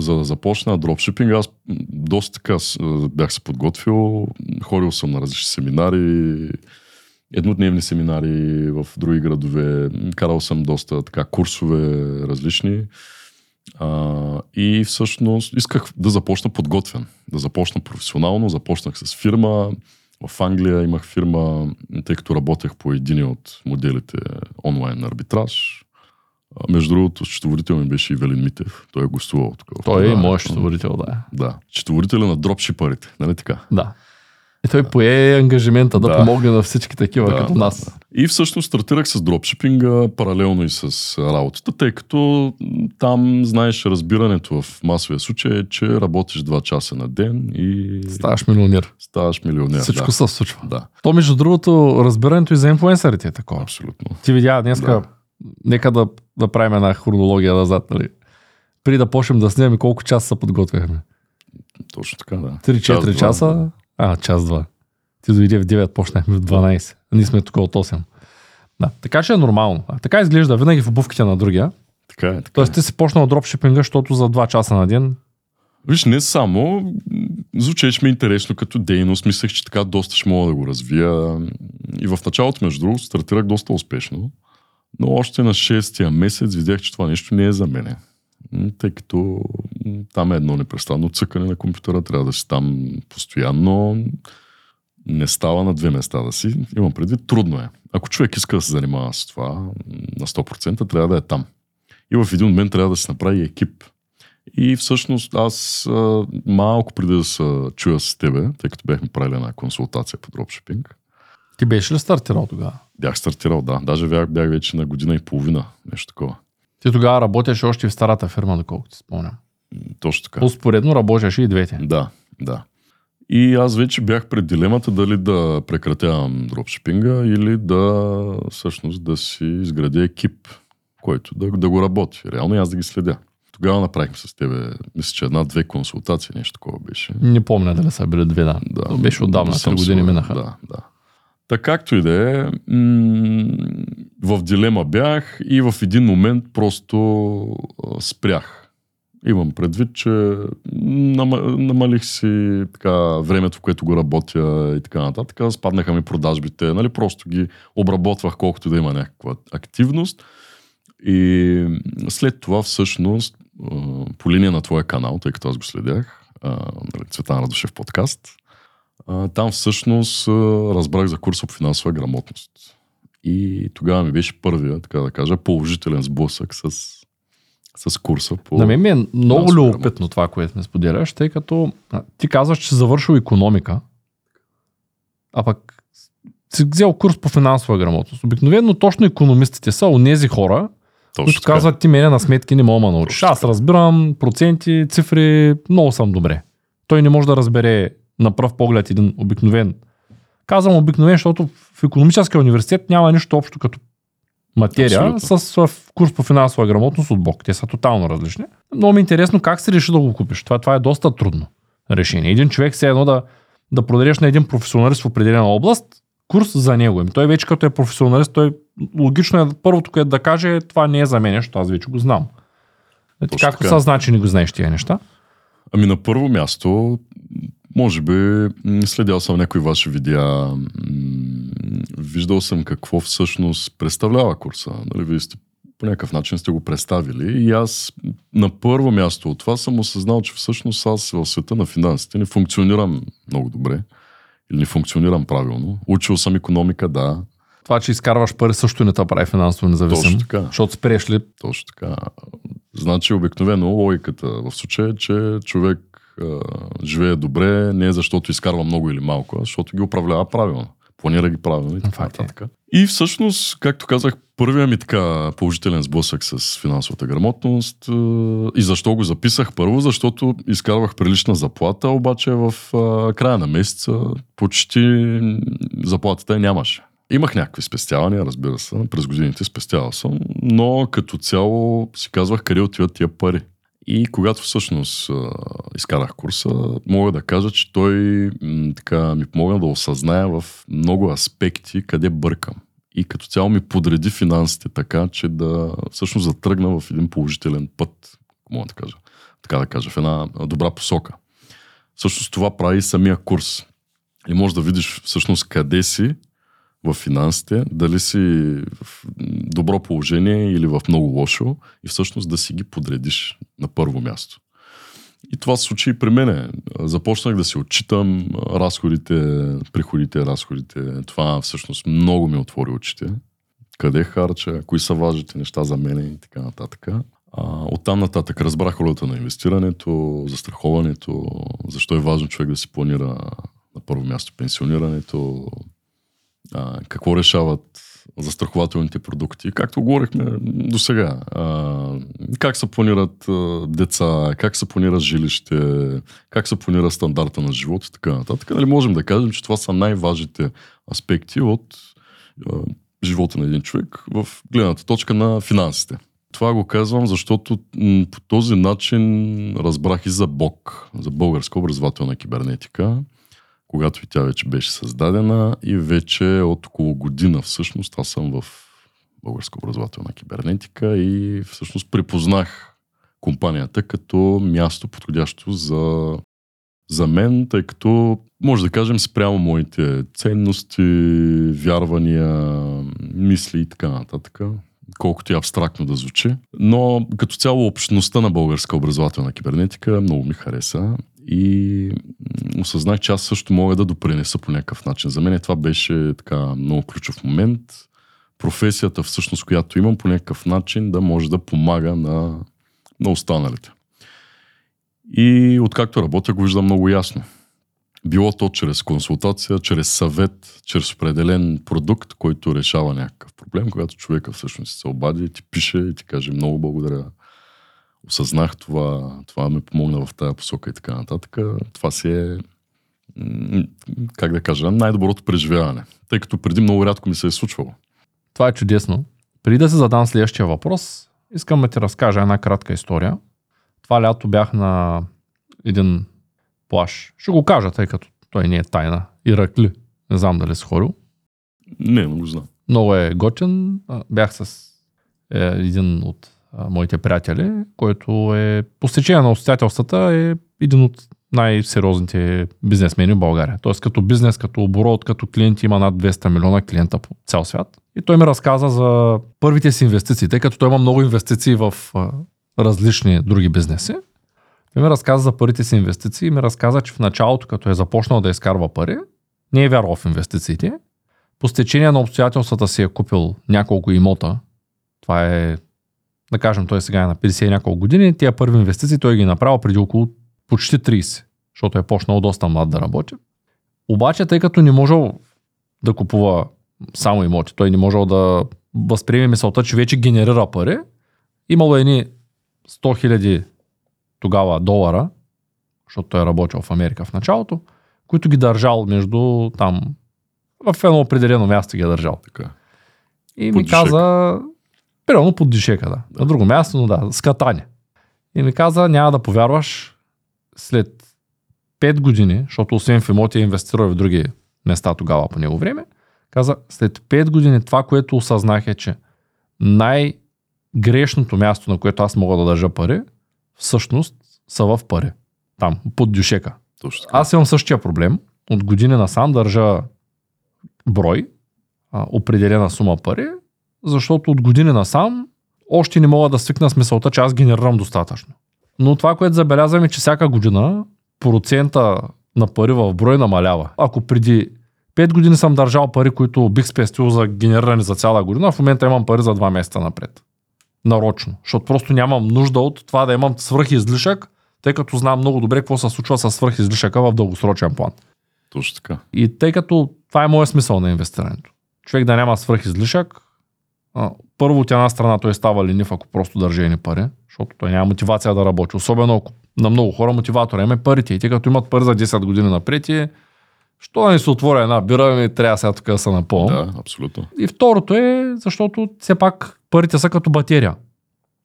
За да започна дропшипинг, аз доста така бях се подготвил. Ходил съм на различни семинари, еднодневни семинари в други градове. Карал съм доста така курсове различни. А, и всъщност исках да започна подготвен, да започна професионално. Започнах с фирма. В Англия имах фирма, тъй като работех по един от моделите онлайн арбитраж. А, Между другото, счетоводител ми беше Ивелин Митев. Той е гостувал тук. Той е моят счетоводител, да. Да. Счетоводителя на дропшипарите, нали така? Да. И той пое ангажимента да, Да. помогне на всички такива Да, като нас. И всъщност стартирах с дропшипинга паралелно и с работата, тъй като там, знаеш, разбирането в масовия случай е, че работиш 2 часа на ден и Ставаш милионер. ставаш милионер. Всичко да. се случва. Да, То, между другото, разбирането и за инфуенсърите е такова. абсолютно. Ти видя днеска, Да. нека да, да правим една хронология назад, нали? При да почнем да снимаме колко часа се подготвяхме. Точно така, да. 3-4 Час-два, часа, а, час-два. Ти дойде в 9, почнахме в 12. А ние сме тук от 8. Да, така че е нормално. А, така изглежда винаги в обувките на другия. Така е. Така Тоест е. ти си почнал дропшипинга, защото за 2 часа на ден Виж, не само, звучеше ми интересно като дейност, мислех, че така доста ще мога да го развия. И в началото, между другото, стартирах доста успешно, но още на 6-тия месец видях, че това нещо не е за мене. Тъй като там е едно непрестанно цъкане на компютъра, трябва да си там постоянно. Не става на две места да си. Имам предвид, трудно е. Ако човек иска да се занимава с това на 100%, трябва да е там. И в един момент трябва да се направи екип. И всъщност аз а, малко преди да се чуя с тебе, тъй като бяхме правили една консултация по дропшипинг, ти беше ли стартирал тогава? бях стартирал, да. Даже бях, бях вече на година и половина, нещо такова. Ти тогава работеше още в старата фирма, доколкото спомням. М, Точно така. Успоредно работеше и двете. Да, да. И аз вече бях пред дилемата дали да прекратявам дропшипинга или да всъщност да си изградя екип, който да, да го работи. Реално и аз да ги следя. Тогава направихме с тебе, мисля, че една-две консултации, нещо такова беше. Не помня дали са били две, да. Да, беше отдавна, 3 години минаха. Да, да. Така както и да е, в дилема бях и в един момент просто спрях. Имам предвид, че нама- намалих си така, времето, в което го работя и така нататък. Спаднаха ми продажбите, нали? просто ги обработвах колкото да има някаква активност. И след това всъщност по линия на твоя канал, тъй като аз го следях, нали, Цветан Радушев подкаст, а, там всъщност разбрах за курса по финансова грамотност. И тогава ми беше първия, така да кажа, положителен сблъсък с, с курса по... На мен ми е много любопитно това, което ме споделяш, тъй като а, ти казваш, че завършил економика, а пък си взел курс по финансова грамотност. Обикновено точно економистите са онези хора, Точно които така. казват, ти мене на сметки не мога да научиш. Аз разбирам проценти, цифри, много съм добре. Той не може да разбере на пръв поглед един обикновен. Казвам обикновен, защото в економическия университет няма нищо общо като материя Абсолютно. с в курс по финансова грамотност от Бог. Те са тотално различни. Много ми е интересно как се реши да го купиш. Това, това е доста трудно решение. Един човек се едно да, да продадеш на един професионалист в определена област, курс за него. Ами той вече като е професионалист, той логично е първото, което да каже, това не е за мен, защото аз вече го знам. Е, Точно Как така. съзначи го знаеш тия неща? Ами на първо място, може би, следял съм някои ваши видеа, виждал съм какво всъщност представлява курса. Нали, вие сте по някакъв начин сте го представили и аз на първо място от това съм осъзнал, че всъщност аз в света на финансите не функционирам много добре или не функционирам правилно. Учил съм економика, да. Това, че изкарваш пари също не те прави финансово независим. Точно така. Защото спреш ли, Точно така. Значи обикновено логиката в случая е, че човек а, живее добре не защото изкарва много или малко, а защото ги управлява правилно. Планира ги правилно и така е. нататък. И всъщност, както казах, първият ми така положителен сблъсък с финансовата грамотност. И защо го записах? Първо, защото изкарвах прилична заплата, обаче в а, края на месеца почти заплатата я нямаше. Имах някакви спестявания, разбира се, през годините спестявал съм, но като цяло си казвах къде отиват тия пари. И когато всъщност изкарах курса, мога да кажа, че той така ми помогна да осъзная в много аспекти къде бъркам. И като цяло ми подреди финансите така, че да всъщност затръгна в един положителен път, мога да кажа. Така да кажа, в една добра посока. Всъщност това прави самия курс. И можеш да видиш всъщност къде си в финансите, дали си в добро положение или в много лошо и всъщност да си ги подредиш на първо място. И това се случи и при мене. Започнах да си отчитам разходите, приходите, разходите. Това всъщност много ми отвори очите. Къде харча, кои са важните неща за мене и така нататък. А, оттам нататък разбрах ролята на инвестирането, застраховането, защо е важно човек да си планира на първо място пенсионирането, а, какво решават застрахователните продукти, както говорихме до сега. Как се планират а, деца, как се планира жилище, как се планира стандарта на живот и така нататък. Нали, можем да кажем, че това са най-важните аспекти от а, живота на един човек в гледната точка на финансите. Това го казвам, защото по този начин разбрах и за БОК, за Българска образователна кибернетика, когато и тя вече беше създадена и вече от около година всъщност аз съм в Българска образователна кибернетика и всъщност припознах компанията като място подходящо за, за мен, тъй като може да кажем спрямо моите ценности, вярвания, мисли и така нататък колкото и абстрактно да звучи. Но като цяло общността на българска образователна кибернетика много ми хареса и осъзнах, че аз също мога да допринеса по някакъв начин. За мен това беше така много ключов момент. Професията всъщност, която имам по някакъв начин да може да помага на, на останалите. И откакто работя го виждам много ясно. Било то чрез консултация, чрез съвет, чрез определен продукт, който решава някакъв проблем, когато човека всъщност се обади ти пише и ти каже много благодаря. Осъзнах това, това ме помогна в тази посока и така нататък. Това си е, как да кажа, най-доброто преживяване. Тъй като преди много рядко ми се е случвало. Това е чудесно. Преди да се задам следващия въпрос, искам да ти разкажа една кратка история. Това лято бях на един плаш. Ще го кажа, тъй като той не е тайна. Иракли. Не знам дали си ходил. Не, не го знам. Много е готин. А, Бях с е, един от моите приятели, който е по стечение на обстоятелствата е един от най-сериозните бизнесмени в България. Тоест като бизнес, като оборот, като клиенти има над 200 милиона клиента по цял свят. И той ми разказа за първите си инвестиции, тъй като той има много инвестиции в различни други бизнеси. Той ми разказа за първите си инвестиции и ми разказа, че в началото, като е започнал да изкарва пари, не е вярвал в инвестициите. По стечение на обстоятелствата си е купил няколко имота. Това е, да кажем, той сега е на 50 и няколко години. Тия първи инвестиции той ги е направил преди около почти 30, защото е почнал доста млад да работи. Обаче, тъй като не можел да купува само имоти, той не можел да възприеме мисълта, че вече генерира пари, имало едни 100 хиляди тогава долара, защото той е работил в Америка в началото, които ги държал между там, в едно определено място ги е държал. Така. И Под ми каза, примерно под дишека, да. На друго място, но да, с катание. И ми каза, няма да повярваш, след 5 години, защото освен в имоти е инвестирал в други места тогава по него време, каза, след 5 години това, което осъзнах е, че най-грешното място, на което аз мога да държа пари, всъщност са в пари. Там, под дюшека. Точно. Аз имам същия проблем. От години насам държа брой, а, определена сума пари, защото от години насам още не мога да свикна с мисълта, че аз генерирам достатъчно. Но това, което забелязвам е, че всяка година процента на пари в брой намалява. Ако преди 5 години съм държал пари, които бих спестил за генериране за цяла година, в момента имам пари за 2 месеца напред. Нарочно. Защото просто нямам нужда от това да имам свръх излишък, тъй като знам много добре какво се случва с свръх излишъка в дългосрочен план. Точно така. И тъй като това е моят смисъл на инвестирането. Човек да няма свръх първо от една страна той става ленив, ако просто държи едни пари, защото той няма мотивация да работи. Особено ако на много хора мотиватора има парите. И те като имат пари за 10 години напред и що да ни се отворя една бира, ми трябва сега тук да се напълна. Да, абсолютно. И второто е, защото все пак парите са като батерия.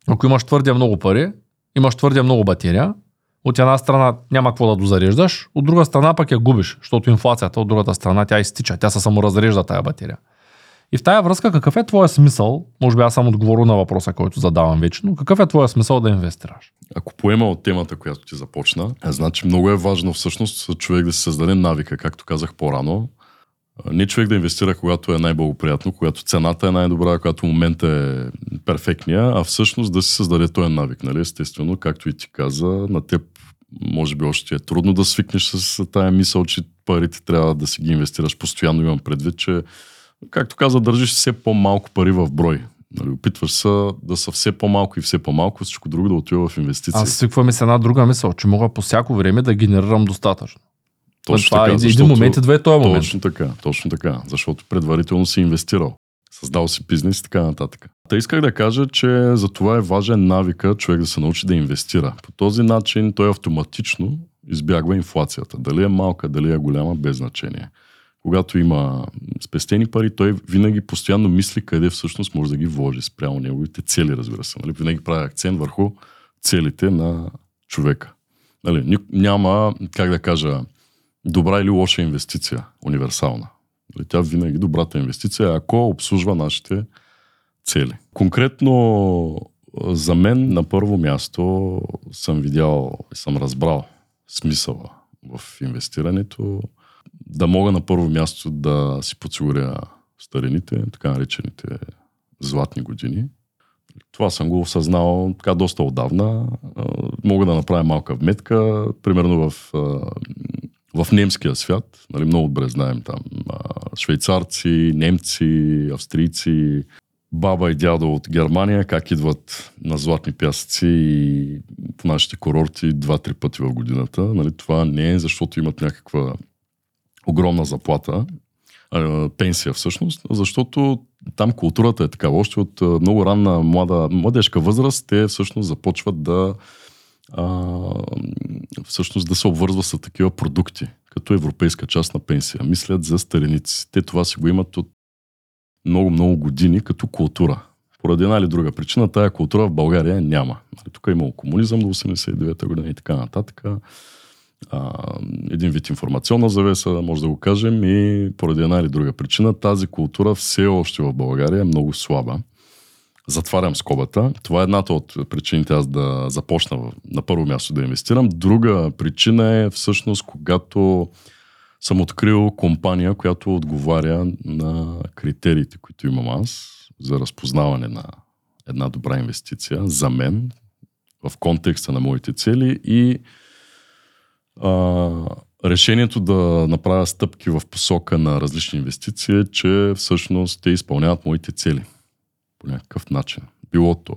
Ако имаш твърде много пари, имаш твърде много батерия, от една страна няма какво да дозареждаш, от друга страна пък я губиш, защото инфлацията от другата страна тя изтича, тя се саморазрежда тая батерия. И в тая връзка, какъв е твоя смисъл? Може би аз съм отговорил на въпроса, който задавам вечно. Какъв е твоя смисъл да инвестираш? Ако поема от темата, която ти започна, значи много е важно всъщност човек да се създаде навика, както казах по-рано. Не човек да инвестира, когато е най-благоприятно, когато цената е най-добра, когато момента е перфектния, а всъщност да си създаде този навик. Нали? Естествено, както и ти каза, на теб може би още е трудно да свикнеш с тая мисъл, че парите трябва да си ги инвестираш постоянно. Имам предвид, че както каза, държиш все по-малко пари в брой. Нали, опитваш се да са все по-малко и все по-малко, всичко друго да отива в инвестиции. Аз свиквам с една друга мисъл, че мога по всяко време да генерирам достатъчно. Точно това така, е защото, един момент и две този момент. Точно така, точно така. Защото предварително си инвестирал. Създал си бизнес и така нататък. Та исках да кажа, че за това е важен навика човек да се научи да инвестира. По този начин той автоматично избягва инфлацията. Дали е малка, дали е голяма, без значение когато има спестени пари, той винаги постоянно мисли къде всъщност може да ги вложи спрямо неговите цели, разбира се. Нали? Винаги прави акцент върху целите на човека. Нали? Няма, как да кажа, добра или лоша инвестиция, универсална. Нали? Тя винаги добрата инвестиция, ако обслужва нашите цели. Конкретно за мен на първо място съм видял и съм разбрал смисъла в инвестирането да мога на първо място да си подсигуря старините, така наречените златни години. Това съм го осъзнал така доста отдавна. Мога да направя малка вметка. Примерно в, в немския свят, нали, много добре знаем там, швейцарци, немци, австрийци, баба и дядо от Германия, как идват на златни пясъци и по нашите курорти два-три пъти в годината. Нали, това не е защото имат някаква огромна заплата, пенсия всъщност, защото там културата е такава. Още от много ранна млада, младежка възраст те всъщност започват да а, всъщност да се обвързва с такива продукти, като европейска част на пенсия. Мислят за стареници. Те това си го имат от много-много години като култура. Поради една или друга причина, тая култура в България няма. Нали, тук е имало комунизъм до 89-та година и така нататък а, един вид информационна завеса, може да го кажем, и поради една или друга причина тази култура все още в България е много слаба. Затварям скобата. Това е едната от причините аз да започна на първо място да инвестирам. Друга причина е всъщност когато съм открил компания, която отговаря на критериите, които имам аз за разпознаване на една добра инвестиция за мен в контекста на моите цели и а, решението да направя стъпки в посока на различни инвестиции е, че всъщност те изпълняват моите цели по някакъв начин. Било то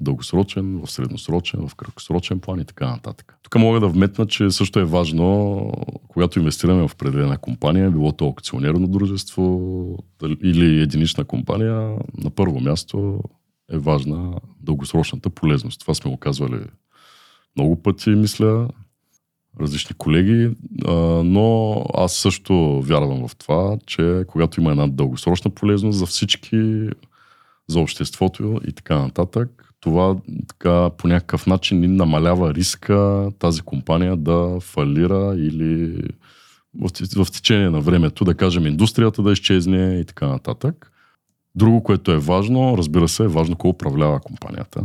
дългосрочен, в средносрочен, в краткосрочен план и така нататък. Тук мога да вметна, че също е важно, когато инвестираме в определена компания, било то акционерно дружество или единична компания, на първо място е важна дългосрочната полезност. Това сме го казвали много пъти, мисля различни колеги, но аз също вярвам в това, че когато има една дългосрочна полезност за всички, за обществото и така нататък, това така по някакъв начин ни намалява риска тази компания да фалира или в, в течение на времето, да кажем, индустрията да изчезне и така нататък. Друго, което е важно, разбира се, е важно кой управлява компанията.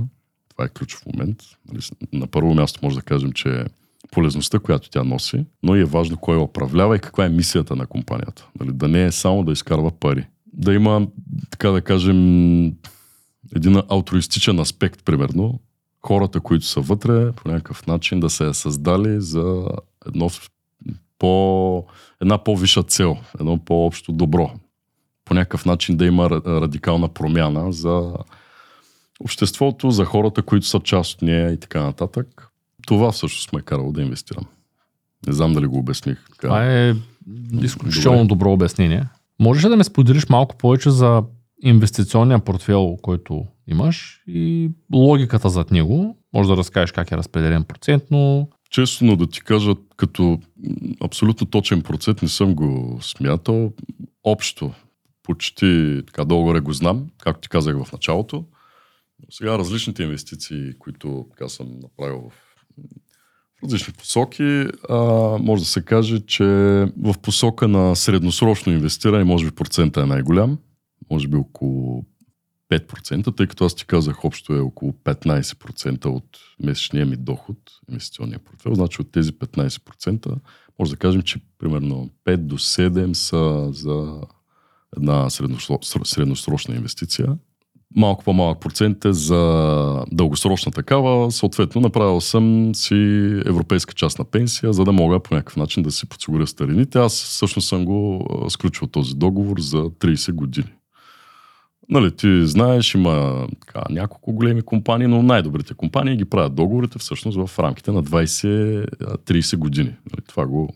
Това е ключов момент. Нали, на първо място може да кажем, че полезността, която тя носи, но и е важно кой я управлява и каква е мисията на компанията. Нали, да не е само да изкарва пари. Да има, така да кажем, един алтруистичен аспект, примерно. Хората, които са вътре, по някакъв начин да се е създали за едно по, една по-виша цел, едно по-общо добро. По някакъв начин да има радикална промяна за обществото, за хората, които са част от нея и така нататък. Това всъщност ме е карало да инвестирам. Не знам дали го обясних. Така. Това е изключително добро. добро обяснение. Можеш ли да ме споделиш малко повече за инвестиционния портфел, който имаш и логиката зад него? Може да разкажеш как е разпределен процентно. Честно да ти кажа, като абсолютно точен процент не съм го смятал. Общо, почти така долу го знам, както ти казах в началото. Сега различните инвестиции, които така съм направил в различни посоки. А, може да се каже, че в посока на средносрочно инвестиране, може би процента е най-голям. Може би около 5%, тъй като аз ти казах, общо е около 15% от месечния ми доход, инвестиционния портфел. Значи от тези 15% може да кажем, че примерно 5 до 7 са за една средносрочна инвестиция малко по-малък процент е за дългосрочна такава. Съответно, направил съм си европейска част на пенсия, за да мога по някакъв начин да си подсигуря старините. Аз всъщност съм го сключил този договор за 30 години. Нали, ти знаеш, има така, няколко големи компании, но най-добрите компании ги правят договорите всъщност в рамките на 20-30 години. Нали, това го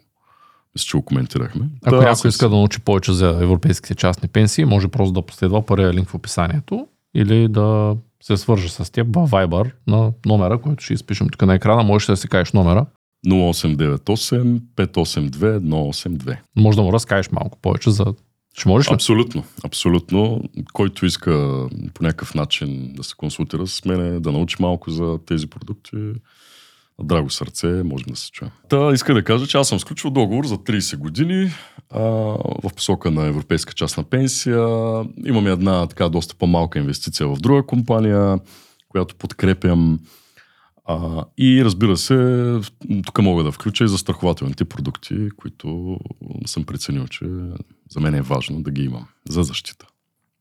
мисля, че го коментирахме. Ако да, някой иска да научи повече за европейските частни пенсии, може просто да последва първия линк в описанието или да се свържа с теб в Viber на номера, който ще изпишем тук на екрана. Можеш да си кажеш номера. 0898 582 182. Може да му разкажеш малко повече за... Ще можеш ли? Абсолютно, абсолютно. Който иска по някакъв начин да се консултира с мен, да научи малко за тези продукти, драго сърце, можем да се чуем. Та иска да кажа, че аз съм сключил договор за 30 години в посока на европейска частна пенсия. Имаме една така доста по-малка инвестиция в друга компания, която подкрепям. А, и разбира се, тук мога да включа и застрахователните продукти, които съм преценил, че за мен е важно да ги имам за защита.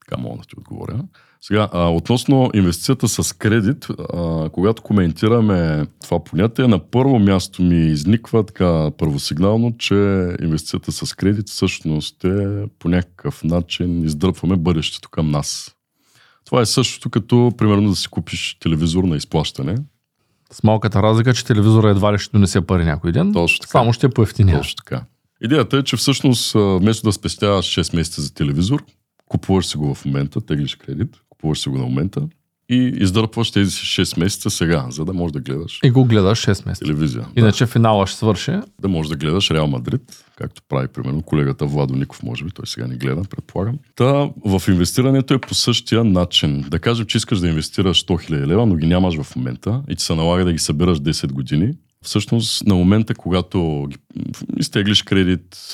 Така мога да ти отговоря. Сега, а, относно инвестицията с кредит, а, когато коментираме това понятие, на първо място ми изниква така първосигнално, че инвестицията с кредит всъщност е по някакъв начин издръпваме бъдещето към нас. Това е същото като, примерно, да си купиш телевизор на изплащане. С малката разлика, че телевизора едва ли ще донесе пари някой ден, Точно така. само ще е поевтиня. Точно така. Идеята е, че всъщност вместо да спестяваш 6 месеца за телевизор, купуваш си го в момента, теглиш кредит, купуваш си го на момента и издърпваш тези си 6 месеца сега, за да можеш да гледаш. И го гледаш 6 месеца. Телевизия. Иначе да. финала ще свърши. Да можеш да гледаш Реал Мадрид, както прави примерно колегата Владо Ников, може би, той сега не гледа, предполагам. Та в инвестирането е по същия начин. Да кажем, че искаш да инвестираш 100 000 лева, но ги нямаш в момента и ти се налага да ги събираш 10 години всъщност на момента, когато изтеглиш кредит,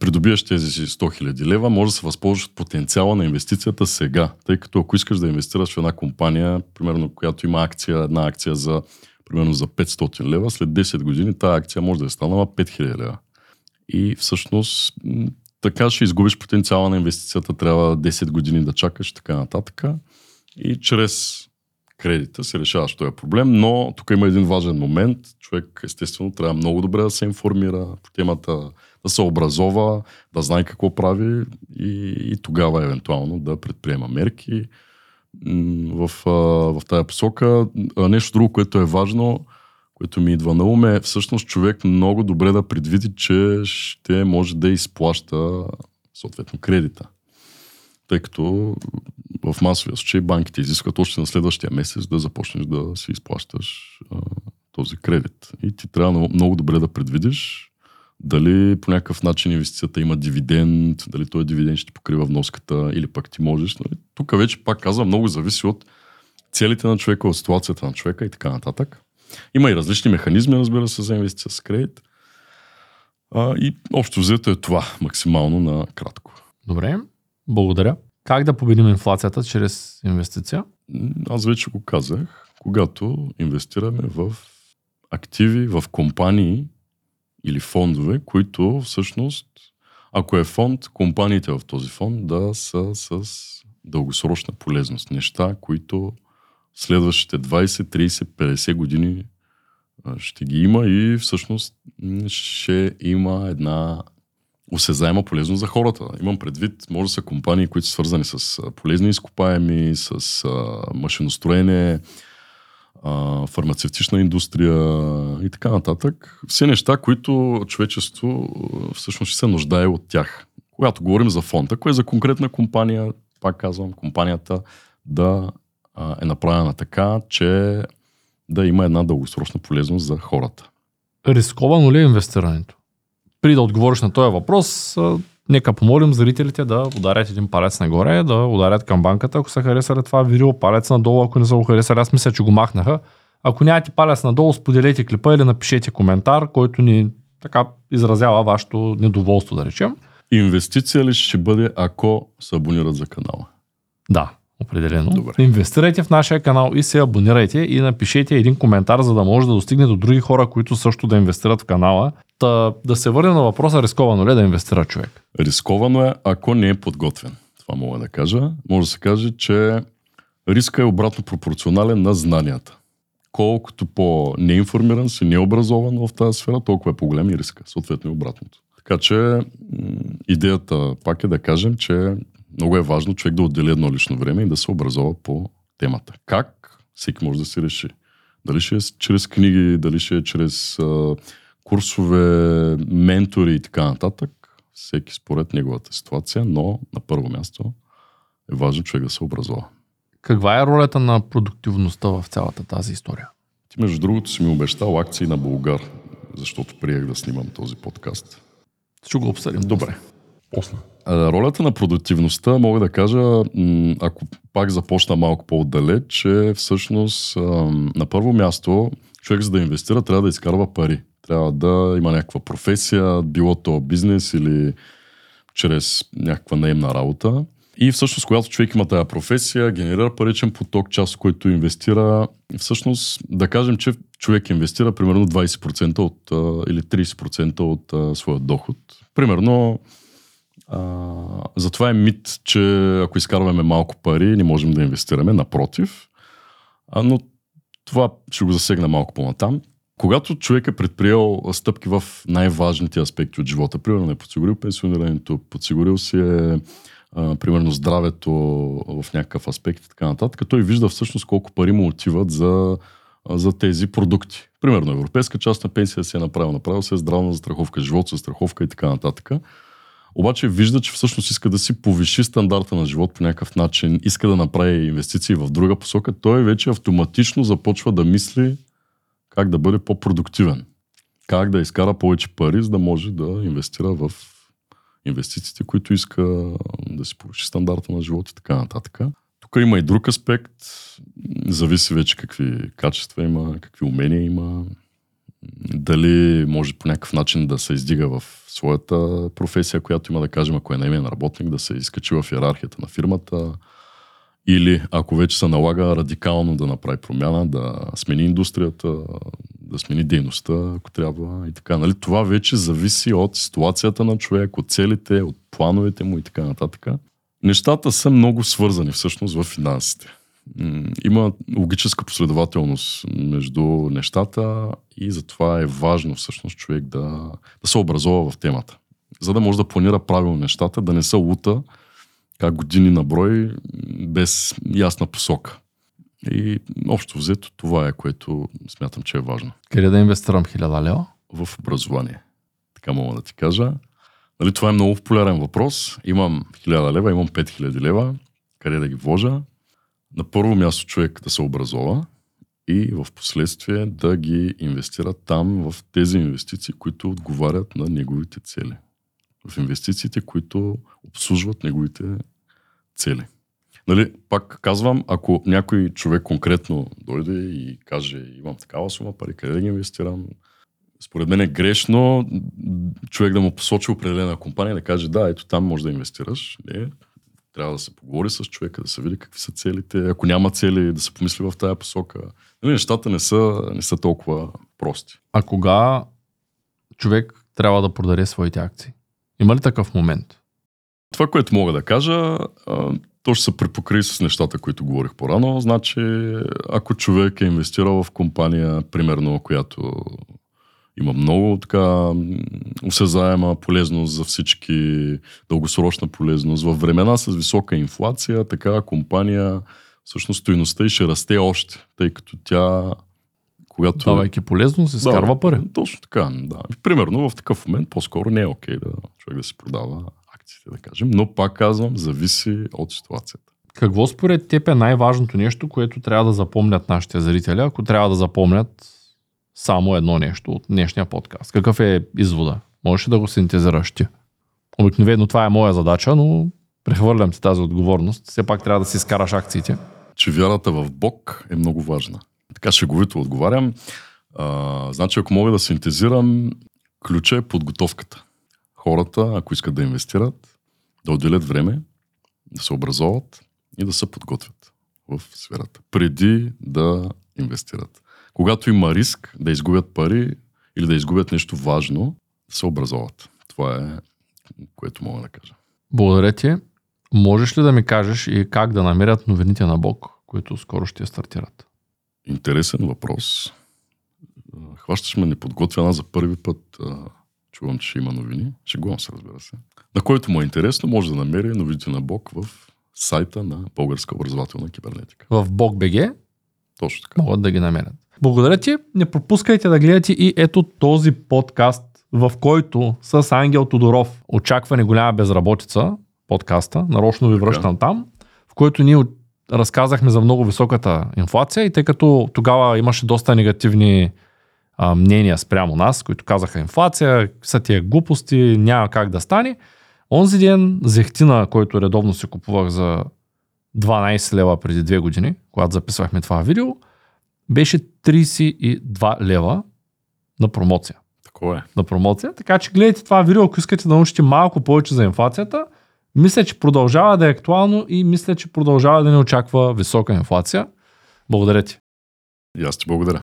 придобиеш тези си 100 000 лева, може да се възползваш от потенциала на инвестицията сега. Тъй като ако искаш да инвестираш в една компания, примерно, която има акция, една акция за примерно за 500 лева, след 10 години тази акция може да е станала 5000 лева. И всъщност така ще изгубиш потенциала на инвестицията, трябва 10 години да чакаш, така нататък. И чрез кредита се решаваш този проблем, но тук има един важен момент. Човек естествено трябва много добре да се информира по темата, да се образова, да знае какво прави и, и тогава евентуално да предприема мерки в, в тази посока. Нещо друго, което е важно, което ми идва на ум е всъщност човек много добре да предвиди, че ще може да изплаща съответно кредита. Тъй като в масовия случай банките изискват още на следващия месец да започнеш да си изплащаш а, този кредит. И ти трябва много добре да предвидиш дали по някакъв начин инвестицията има дивиденд, дали този дивиденд ще ти покрива вноската или пък ти можеш. Нали? Тук вече пак казвам, много зависи от целите на човека, от ситуацията на човека и така нататък. Има и различни механизми, разбира се, за инвестиция с кредит. А, и общо взето е това максимално на кратко. Добре, благодаря. Как да победим инфлацията чрез инвестиция? Аз вече го казах. Когато инвестираме в активи, в компании или фондове, които всъщност, ако е фонд, компаниите в този фонд да са с дългосрочна полезност. Неща, които следващите 20, 30, 50 години ще ги има и всъщност ще има една осезаема полезност за хората. Имам предвид, може да са компании, които са свързани с полезни изкопаеми, с а, машиностроене, а, фармацевтична индустрия и така нататък. Все неща, които човечество всъщност ще се нуждае от тях. Когато говорим за фонд, ако е за конкретна компания, пак казвам, компанията да а, е направена така, че да има една дългосрочна полезност за хората. Рисковано ли е инвестирането? При да отговориш на този въпрос, нека помолим зрителите да ударят един палец нагоре, да ударят към банката, ако са харесали това видео, палец надолу, ако не са го харесали. Аз мисля, че го махнаха. Ако нямате палец надолу, споделете клипа или напишете коментар, който ни така изразява вашето недоволство, да речем. Инвестиция ли ще бъде, ако се абонират за канала? Да, определено. Добре. Инвестирайте в нашия канал и се абонирайте и напишете един коментар, за да може да достигне до други хора, които също да инвестират в канала. Та, да се върне на въпроса, рисковано ли е да инвестира човек? Рисковано е, ако не е подготвен. Това мога да кажа. Може да се каже, че риска е обратно пропорционален на знанията. Колкото по-неинформиран си, необразован в тази сфера, толкова е по-голям и риска. Съответно и обратното. Така че идеята пак е да кажем, че много е важно човек да отдели едно лично време и да се образова по темата. Как? Всеки може да си реши. Дали ще е чрез книги, дали ще е чрез а, курсове, ментори и така нататък. Всеки според неговата ситуация, но на първо място е важно човек да се образова. Каква е ролята на продуктивността в цялата тази история? Ти, между другото, си ми обещал акции на Българ, защото приех да снимам този подкаст. Ще го обсъдим. Добре. После. Ролята на продуктивността, мога да кажа, ако пак започна малко по-отдалеч, че всъщност на първо място човек за да инвестира трябва да изкарва пари. Трябва да има някаква професия, било то бизнес или чрез някаква наемна работа. И всъщност, когато човек има тази професия, генерира паричен поток, част който инвестира, всъщност да кажем, че човек инвестира примерно 20% от, или 30% от своя доход. Примерно а, затова е мит, че ако изкарваме малко пари, не можем да инвестираме. Напротив. А, но това ще го засегна малко по-натам. Когато човек е предприел стъпки в най-важните аспекти от живота, примерно е подсигурил пенсионирането, подсигурил си е а, примерно здравето в някакъв аспект и така нататък, той вижда всъщност колко пари му отиват за, за тези продукти. Примерно европейска част на пенсия си е направил, направил се е здравна застраховка, живот страховка и така нататък обаче вижда, че всъщност иска да си повиши стандарта на живот по някакъв начин, иска да направи инвестиции в друга посока, той вече автоматично започва да мисли как да бъде по-продуктивен. Как да изкара повече пари, за да може да инвестира в инвестициите, които иска да си повиши стандарта на живот и така нататък. Тук има и друг аспект. Зависи вече какви качества има, какви умения има, дали може по някакъв начин да се издига в своята професия, която има да кажем, ако е наимен работник, да се изкачи в иерархията на фирмата, или ако вече се налага радикално да направи промяна, да смени индустрията, да смени дейността, ако трябва и така. Нали? Това вече зависи от ситуацията на човек, от целите, от плановете му и така нататък. Нещата са много свързани всъщност в финансите има логическа последователност между нещата и затова е важно всъщност човек да, да се образова в темата. За да може да планира правилно нещата, да не се лута как години на брой без ясна посока. И общо взето това е, което смятам, че е важно. Къде да инвестирам хиляда лева? В образование. Така мога да ти кажа. Нали, това е много популярен въпрос. Имам 1000 лева, имам 5000 лева. Къде да ги вложа? На първо място човек да се образова и в последствие да ги инвестира там в тези инвестиции, които отговарят на неговите цели. В инвестициите, които обслужват неговите цели. Нали, пак казвам, ако някой човек конкретно дойде и каже, имам такава сума пари, къде да ги инвестирам, според мен е грешно човек да му посочи определена компания и да каже, да, ето там може да инвестираш. Не, трябва да се поговори с човека, да се види какви са целите. Ако няма цели, да се помисли в тая посока. Нали, нещата не са, не са толкова прости. А кога човек трябва да продаде своите акции? Има ли такъв момент? Това, което мога да кажа, то ще се препокри с нещата, които говорих по-рано. Значи, ако човек е инвестирал в компания, примерно, която има много така осезаема полезност за всички, дългосрочна полезност. В времена с висока инфлация, такава компания, всъщност стоиността и ще расте още, тъй като тя когато... Давайки полезност, се да, пари. Точно така, да. Примерно в такъв момент по-скоро не е окей да човек да се продава акциите, да кажем. Но пак казвам, зависи от ситуацията. Какво според теб е най-важното нещо, което трябва да запомнят нашите зрители, ако трябва да запомнят само едно нещо от днешния подкаст? Какъв е извода? Можеш ли да го синтезираш ти? Обикновено това е моя задача, но прехвърлям ти тази отговорност. Все пак трябва да си изкараш акциите. Че вярата в Бог е много важна. Така шеговито отговарям. А, значи, ако мога да синтезирам, ключа е подготовката. Хората, ако искат да инвестират, да отделят време, да се образоват и да се подготвят в сферата, преди да инвестират. Когато има риск да изгубят пари или да изгубят нещо важно, да се образоват. Това е което мога да кажа. Благодаря ти. Можеш ли да ми кажеш и как да намерят новините на Бог, които скоро ще стартират? Интересен въпрос. Хващаш ме неподготвена за първи път. Чувам, че има новини. Шегувам се, разбира се. На който му е интересно, може да намери новините на Бог в сайта на Българска образователна кибернетика. В BogBG? Точно така. Могат да ги намерят. Благодаря ти. Не пропускайте да гледате и ето този подкаст, в който с Ангел Тодоров очакване голяма безработица, подкаста, нарочно ви връщам там, в който ние разказахме за много високата инфлация и тъй като тогава имаше доста негативни а, мнения спрямо нас, които казаха инфлация, са тия глупости, няма как да стане. Онзи ден зехтина, който редовно се купувах за 12 лева преди две години, когато записвахме това видео, беше 32 лева на промоция. Такова е. На промоция. Така че гледайте това видео, ако искате да научите малко повече за инфлацията. Мисля, че продължава да е актуално и мисля, че продължава да не очаква висока инфлация. Благодаря ти. И аз ти благодаря.